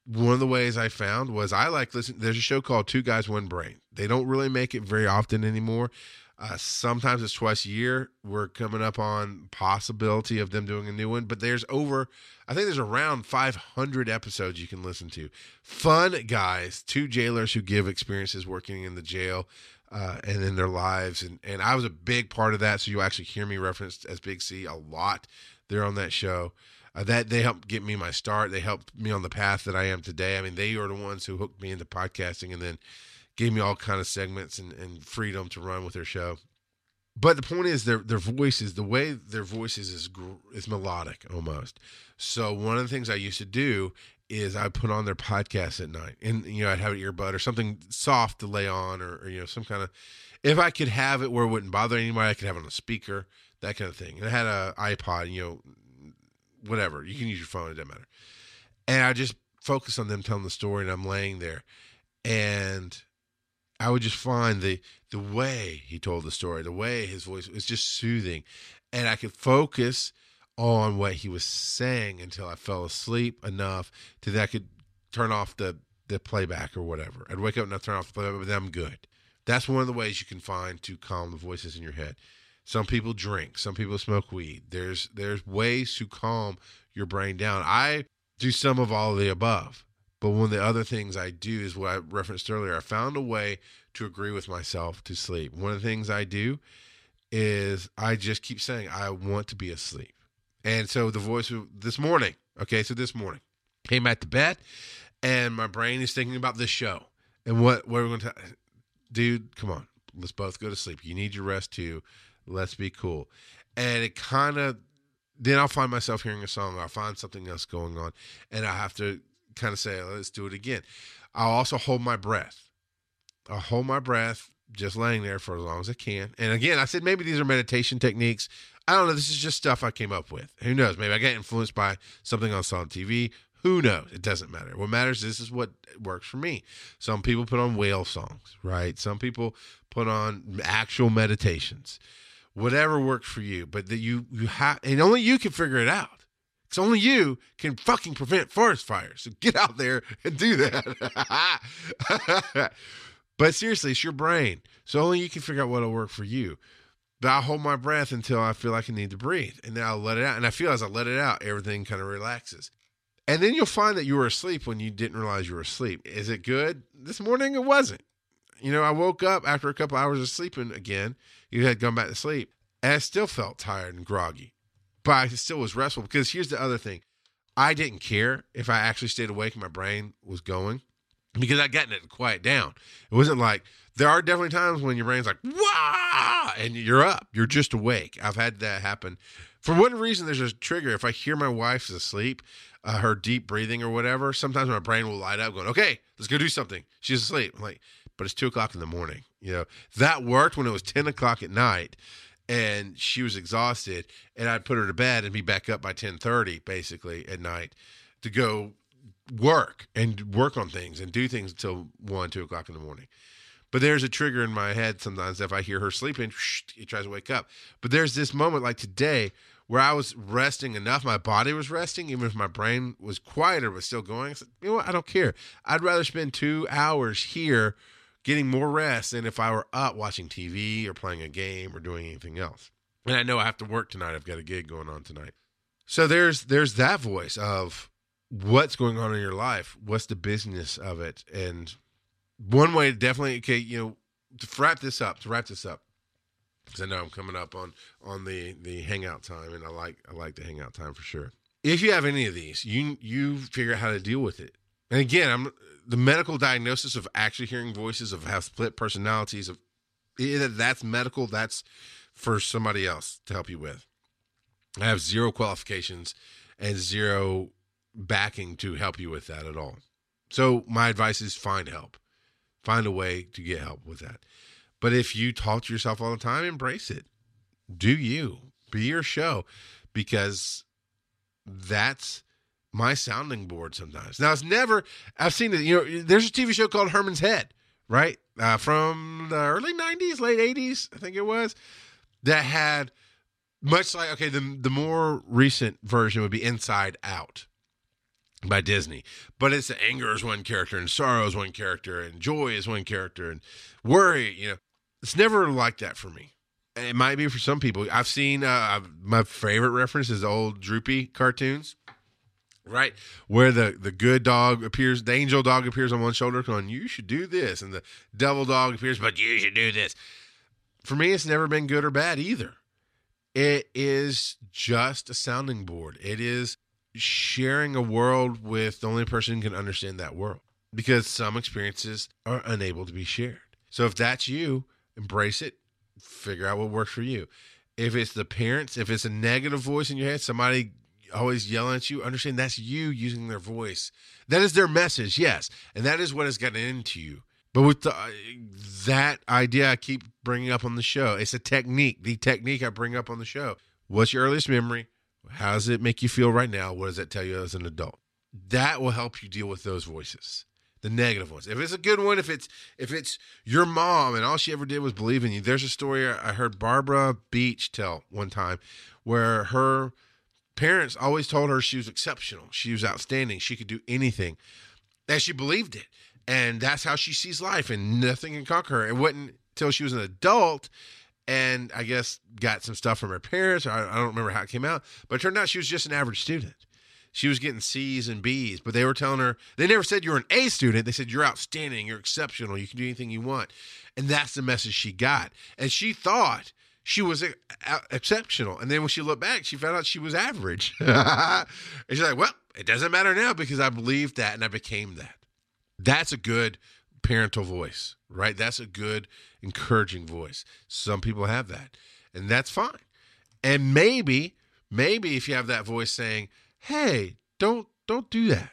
One of the ways I found was I like listen. There's a show called Two Guys One Brain. They don't really make it very often anymore. Uh, sometimes it's twice a year. We're coming up on possibility of them doing a new one, but there's over, I think there's around 500 episodes you can listen to. Fun guys, two jailers who give experiences working in the jail uh, and in their lives. And, and I was a big part of that. So you'll actually hear me referenced as Big C a lot there on that show. Uh, that they helped get me my start. They helped me on the path that I am today. I mean, they are the ones who hooked me into podcasting and then gave me all kind of segments and, and freedom to run with their show. But the point is, their their voices, the way their voices is is melodic almost. So one of the things I used to do is I put on their podcast at night, and you know I'd have an earbud or something soft to lay on, or, or, you know some kind of. If I could have it where it wouldn't bother anybody, I could have it on a speaker, that kind of thing. And I had a iPod, you know, whatever. You can use your phone; it doesn't matter. And I just focus on them telling the story, and I'm laying there, and I would just find the the way he told the story, the way his voice was just soothing, and I could focus on what he was saying until I fell asleep enough to that I could turn off the the playback or whatever. I'd wake up and I'd turn off the playback, but then I'm good. That's one of the ways you can find to calm the voices in your head. Some people drink, some people smoke weed. There's there's ways to calm your brain down. I do some of all of the above. But one of the other things I do is what I referenced earlier. I found a way to agree with myself to sleep. One of the things I do is I just keep saying, I want to be asleep. And so the voice this morning, okay, so this morning, came at the bed and my brain is thinking about this show and what, what we're going to, dude, come on, let's both go to sleep. You need your rest too. Let's be cool. And it kind of, then I'll find myself hearing a song. I'll find something else going on and I have to kind of say, oh, let's do it again. I'll also hold my breath. I'll hold my breath just laying there for as long as I can. And again, I said maybe these are meditation techniques. I don't know. This is just stuff I came up with. Who knows? Maybe I got influenced by something I saw on TV. Who knows? It doesn't matter. What matters is this is what works for me. Some people put on whale songs, right? Some people put on actual meditations. Whatever works for you, but that you you have, and only you can figure it out. It's only you can fucking prevent forest fires. So get out there and do that. (laughs) but seriously, it's your brain. So only you can figure out what'll work for you. I'll hold my breath until I feel like I need to breathe. And then I'll let it out. And I feel as I let it out, everything kind of relaxes. And then you'll find that you were asleep when you didn't realize you were asleep. Is it good? This morning it wasn't. You know, I woke up after a couple hours of sleeping again. You had gone back to sleep. And I still felt tired and groggy. But I still was restful because here's the other thing. I didn't care if I actually stayed awake and my brain was going because I gotten it to quiet down. It wasn't like there are definitely times when your brain's like, wah, and you're up. You're just awake. I've had that happen. For one reason, there's a trigger. If I hear my wife's asleep, uh, her deep breathing or whatever, sometimes my brain will light up going, okay, let's go do something. She's asleep. I'm like, but it's two o'clock in the morning. You know, that worked when it was 10 o'clock at night and she was exhausted and I'd put her to bed and be back up by 1030 basically at night to go work and work on things and do things until one, two o'clock in the morning. But there's a trigger in my head sometimes if I hear her sleeping, it tries to wake up. But there's this moment like today where I was resting enough, my body was resting, even if my brain was quieter but still going. I said, you know what? I don't care. I'd rather spend two hours here getting more rest than if I were up watching TV or playing a game or doing anything else. And I know I have to work tonight. I've got a gig going on tonight. So there's there's that voice of what's going on in your life, what's the business of it, and one way definitely okay, you know, to wrap this up, to wrap this up, because I know I'm coming up on on the the hangout time, and I like I like the hangout time for sure. If you have any of these, you you figure out how to deal with it. And again, I'm the medical diagnosis of actually hearing voices of have split personalities of that's medical, that's for somebody else to help you with. I have zero qualifications and zero backing to help you with that at all. So my advice is find help. Find a way to get help with that. But if you talk to yourself all the time, embrace it. Do you. Be your show because that's my sounding board sometimes. Now it's never I've seen it, you know, there's a TV show called Herman's Head, right? Uh, from the early 90s, late 80s, I think it was, that had much like okay, the the more recent version would be Inside Out by Disney. But it's anger is one character and sorrow is one character and joy is one character and worry, you know. It's never like that for me. It might be for some people. I've seen uh, my favorite reference is old Droopy cartoons, right? Where the, the good dog appears, the angel dog appears on one shoulder, going, You should do this. And the devil dog appears, But you should do this. For me, it's never been good or bad either. It is just a sounding board. It is sharing a world with the only person who can understand that world because some experiences are unable to be shared. So if that's you, embrace it, figure out what works for you. If it's the parents, if it's a negative voice in your head, somebody always yelling at you, understand that's you using their voice. That is their message, yes. And that is what has gotten into you. But with the, that idea I keep bringing up on the show, it's a technique. The technique I bring up on the show. What's your earliest memory? How does it make you feel right now? What does that tell you as an adult? That will help you deal with those voices, the negative ones. If it's a good one, if it's if it's your mom and all she ever did was believe in you. There's a story I heard Barbara Beach tell one time where her parents always told her she was exceptional, she was outstanding, she could do anything, and she believed it. And that's how she sees life, and nothing can conquer her. It wasn't until she was an adult and I guess got some stuff from her parents. I, I don't remember how it came out, but turned out she was just an average student. She was getting C's and B's, but they were telling her, they never said you're an A student. They said you're outstanding, you're exceptional, you can do anything you want. And that's the message she got. And she thought she was a, a, exceptional. And then when she looked back, she found out she was average. (laughs) and she's like, well, it doesn't matter now because I believed that and I became that. That's a good parental voice, right? That's a good, encouraging voice. Some people have that, and that's fine. And maybe, maybe if you have that voice saying, "Hey, don't don't do that,"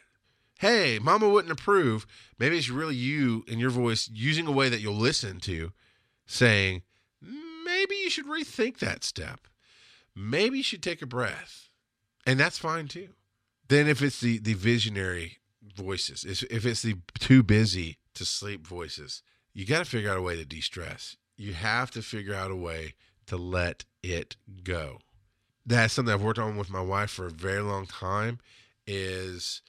"Hey, Mama wouldn't approve," maybe it's really you and your voice using a way that you'll listen to, saying, "Maybe you should rethink that step. Maybe you should take a breath," and that's fine too. Then if it's the the visionary voices, if it's the too busy to sleep voices. You got to figure out a way to de stress. You have to figure out a way to let it go. That's something I've worked on with my wife for a very long time. Is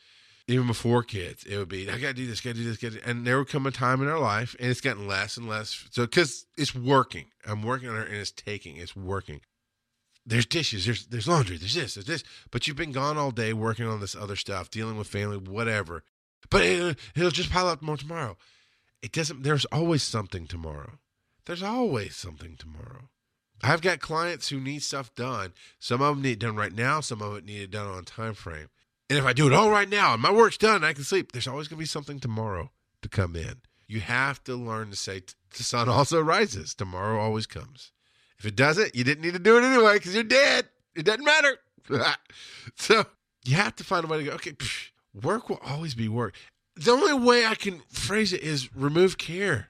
even before kids, it would be I gotta do this, gotta do this, gotta do, and there would come a time in our life, and it's gotten less and less. So because it's working, I'm working on it, and it's taking, it's working. There's dishes, there's there's laundry, there's this, there's this, but you've been gone all day working on this other stuff, dealing with family, whatever, but it, will just pile up more tomorrow. It doesn't. There's always something tomorrow. There's always something tomorrow. I've got clients who need stuff done. Some of them need it done right now. Some of it need it done on time frame. And if I do it all right now and my work's done, I can sleep. There's always going to be something tomorrow to come in. You have to learn to say the sun also rises. Tomorrow always comes. If it doesn't, you didn't need to do it anyway because you're dead. It doesn't matter. (laughs) so you have to find a way to go. Okay, psh, work will always be work. The only way I can phrase it is remove care.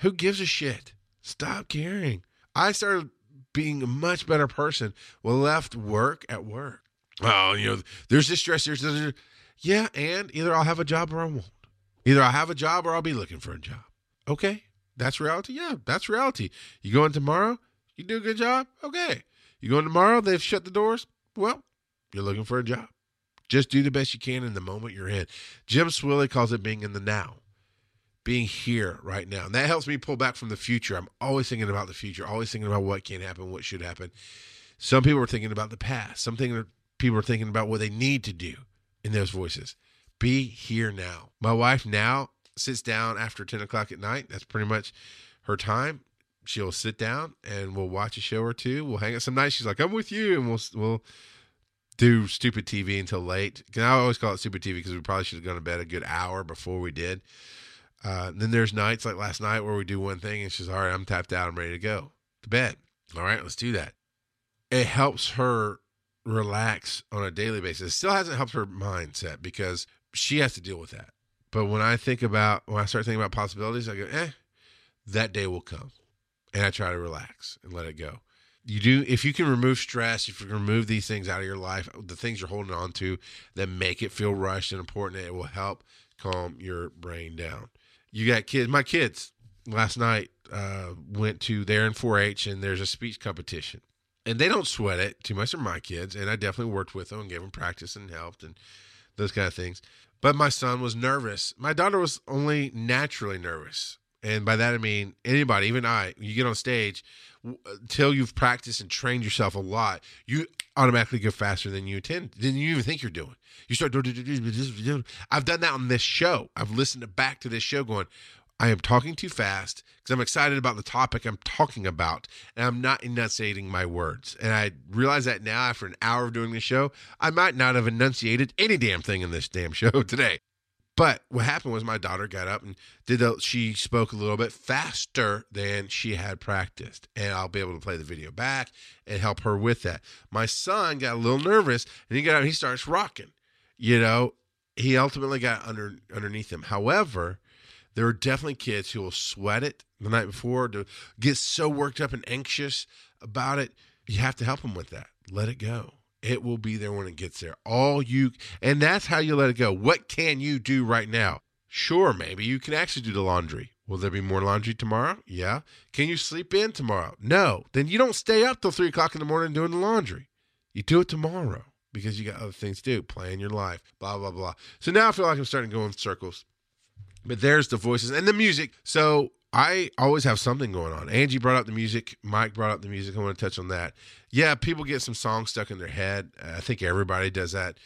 Who gives a shit? Stop caring. I started being a much better person when left work at work. Oh, you know, there's this stress, there's this. Yeah, and either I'll have a job or I won't. Either I'll have a job or I'll be looking for a job. Okay, that's reality. Yeah, that's reality. You go in tomorrow, you do a good job. Okay. You go in tomorrow, they've shut the doors. Well, you're looking for a job. Just do the best you can in the moment you're in. Jim Swilley calls it being in the now, being here right now. And that helps me pull back from the future. I'm always thinking about the future, always thinking about what can happen, what should happen. Some people are thinking about the past. Some people are thinking about what they need to do. in those voices. Be here now. My wife now sits down after 10 o'clock at night. That's pretty much her time. She'll sit down and we'll watch a show or two. We'll hang out some nights. She's like, I'm with you. And we'll, we'll do stupid TV until late. Can I always call it stupid TV because we probably should have gone to bed a good hour before we did. Uh, then there's nights like last night where we do one thing and she's all right, I'm tapped out. I'm ready to go to bed. All right, let's do that. It helps her relax on a daily basis. It still hasn't helped her mindset because she has to deal with that. But when I think about, when I start thinking about possibilities, I go, eh, that day will come. And I try to relax and let it go. You do, if you can remove stress, if you can remove these things out of your life, the things you're holding on to that make it feel rushed and important, it will help calm your brain down. You got kids, my kids last night uh, went to, they're in 4 H and there's a speech competition and they don't sweat it too much. They're my kids, and I definitely worked with them and gave them practice and helped and those kind of things. But my son was nervous. My daughter was only naturally nervous, and by that I mean anybody, even I. You get on stage, until uh, you've practiced and trained yourself a lot, you automatically go faster than you intend, than you even think you're doing. You start. I've done that on this show. I've listened back to this show, going, I am talking too fast because I'm excited about the topic I'm talking about and I'm not enunciating my words. And I realize that now after an hour of doing the show, I might not have enunciated any damn thing in this damn show (laughs) today. But what happened was my daughter got up and did the, she spoke a little bit faster than she had practiced. And I'll be able to play the video back and help her with that. My son got a little nervous and he got up he starts rocking. You know, he ultimately got under underneath him. However, there are definitely kids who will sweat it the night before to get so worked up and anxious about it. You have to help them with that. Let it go. It will be there when it gets there. All you, and that's how you let it go. What can you do right now? Sure, maybe you can actually do the laundry. Will there be more laundry tomorrow? Yeah. Can you sleep in tomorrow? No. Then you don't stay up till three o'clock in the morning doing the laundry. You do it tomorrow because you got other things to do, plan your life, blah, blah, blah. So now I feel like I'm starting to go in circles. But there's the voices and the music. So I always have something going on. Angie brought up the music. Mike brought up the music. I want to touch on that. Yeah, people get some songs stuck in their head. I think everybody does that.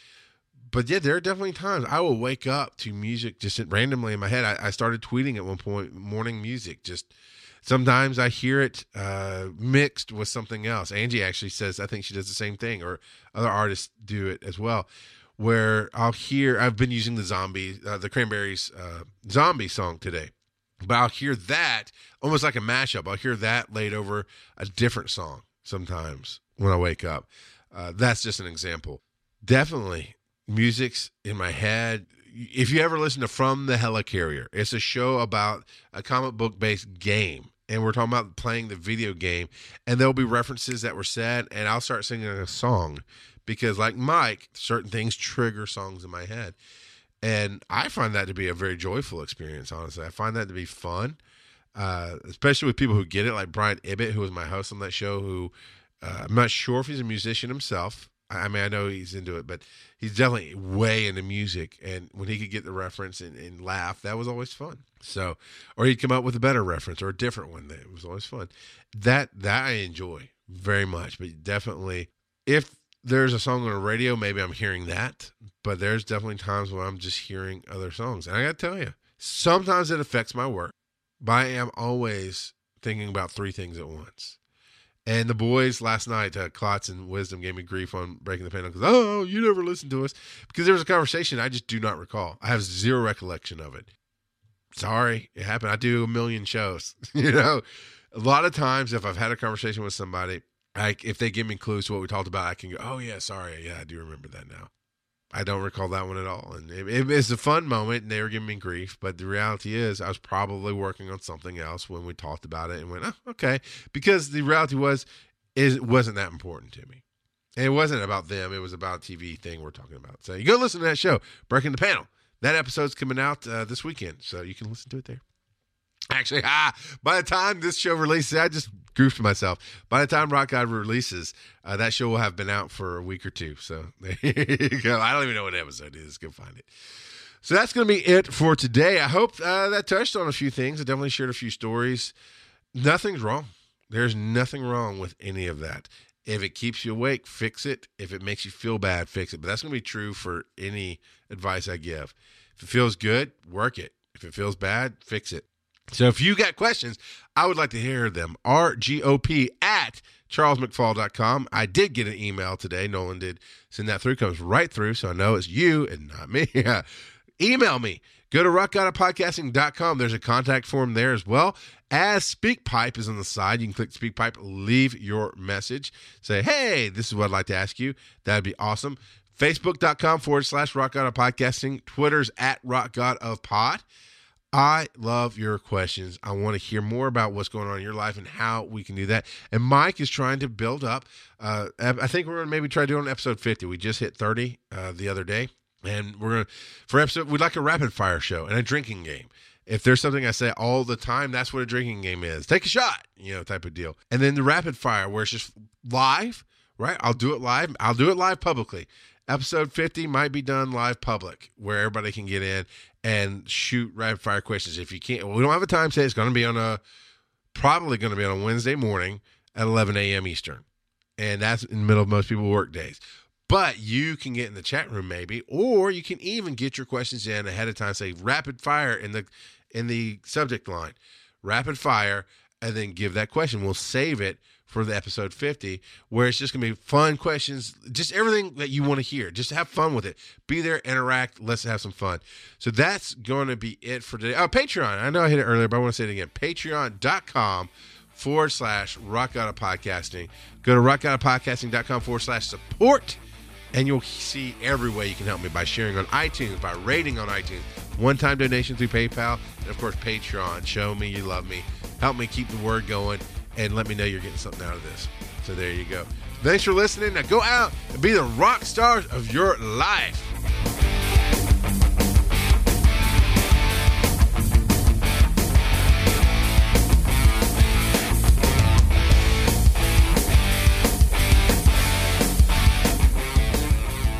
But yeah, there are definitely times I will wake up to music just randomly in my head. I, I started tweeting at one point, morning music. Just sometimes I hear it uh, mixed with something else. Angie actually says I think she does the same thing, or other artists do it as well where I'll hear I've been using the zombie uh, the Cranberries uh, zombie song today, but I'll hear that almost like a mashup. I'll hear that laid over a different song sometimes when I wake up. Uh, that's just an example. Definitely, music's in my head. If you ever listen to From the Helicarrier, it's a show about a comic book based game and we're talking about playing the video game and there'll be references that were said and i'll start singing a song because like Mike, certain things trigger songs in my head. And I find that to be a very joyful experience, honestly. I find that to be fun, uh, especially with people who get it, like Brian Ibbott, who was my host on that show, who uh, I'm not sure if he's a musician himself. I mean, I know he's into it, but he's definitely way into music. And when he could get the reference and, and, laugh, that was always fun. So, or he'd come up with a better reference or a different one. That was always fun. That that I enjoy very much. But definitely, if there's a song on the radio, maybe I'm hearing that, but there's definitely times when I'm just hearing other songs. And I got to tell you, sometimes it affects my work, but I am always thinking about three things at once. And the boys last night, uh, Klotz and Wisdom gave me grief on Breaking the Panel because, oh, you never listened to us. Because there was a conversation I just do not recall. I have zero recollection of it. Sorry, it happened. I do a million shows. (laughs) you know, a lot of times if I've had a conversation with somebody I, if they give me clues to what we talked about, I can go, oh, yeah, sorry. Yeah, I do remember that now. I don't recall that one at all. And it, it, it's a fun moment, and they were giving me grief. But the reality is, I was probably working on something else when we talked about it and went, oh, okay. Because the reality was, it wasn't that important to me. And it wasn't about them, it was about TV thing we're talking about. So you go listen to that show, Breaking the Panel. That episode's coming out uh, this weekend, so you can listen to it there. Actually, (laughs) ah, by the time this show releases, I just goofed myself. By the time Rock God releases, uh, that show will have been out for a week or two. So (laughs) there you go. I don't even know what episode it is. Go find it. So that's going to be it for today. I hope uh, that touched on a few things. I definitely shared a few stories. Nothing's wrong. There's nothing wrong with any of that. If it keeps you awake, fix it. If it makes you feel bad, fix it. But that's going to be true for any advice I give. If it feels good, work it. If it feels bad, fix it. So if you got questions, I would like to hear them. RGOP at charlesmcfall.com. I did get an email today. Nolan did send that through. Comes right through, so I know it's you and not me. (laughs) email me. Go to rockgodofpodcasting.com. There's a contact form there as well. As SpeakPipe is on the side, you can click SpeakPipe, leave your message. Say, hey, this is what I'd like to ask you. That'd be awesome. Facebook.com forward slash Rock Podcasting. Twitter's at Rock God of Pod. I love your questions. I want to hear more about what's going on in your life and how we can do that. And Mike is trying to build up. Uh, I think we're going to maybe try to do it on episode 50. We just hit 30 uh, the other day. And we're going to, for episode, we'd like a rapid fire show and a drinking game. If there's something I say all the time, that's what a drinking game is. Take a shot, you know, type of deal. And then the rapid fire, where it's just live, right? I'll do it live. I'll do it live publicly. Episode 50 might be done live public where everybody can get in and shoot rapid fire questions. If you can't, well, we don't have a time today. It's going to be on a, probably going to be on a Wednesday morning at 11 a.m. Eastern. And that's in the middle of most people's work days. But you can get in the chat room maybe, or you can even get your questions in ahead of time. Say rapid fire in the in the subject line, rapid fire, and then give that question. We'll save it for the episode 50 where it's just going to be fun questions just everything that you want to hear. Just have fun with it. Be there interact let's have some fun. So that's going to be it for today. Oh patreon i know i hit it earlier but i want to say it again. Patreon.com forward slash rock god of podcasting. Go to rockgodofpodcasting.com forward slash support and you'll see every way you can help me by sharing on itunes by rating on itunes. One-time donation through paypal and of course patreon. Show me you love me. Help me keep the word going and let me know you're getting something out of this. So there you go. Thanks for listening. Now go out and be the rock stars of your life.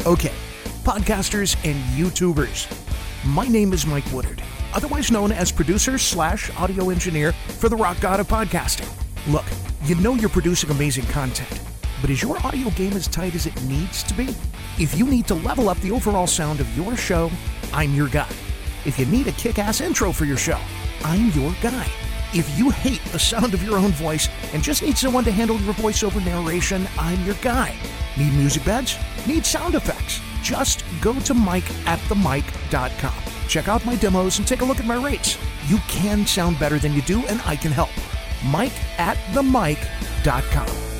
Okay, podcasters and YouTubers. My name is Mike Woodard, otherwise known as producer slash audio engineer for the Rock God of Podcasting. Look, you know you're producing amazing content, but is your audio game as tight as it needs to be? If you need to level up the overall sound of your show, I'm your guy. If you need a kick ass intro for your show, I'm your guy. If you hate the sound of your own voice and just need someone to handle your voiceover narration, I'm your guy. Need music beds? Need sound effects? Just go to mike at mikeatthemic.com. Check out my demos and take a look at my rates. You can sound better than you do, and I can help. Mike at themic.com.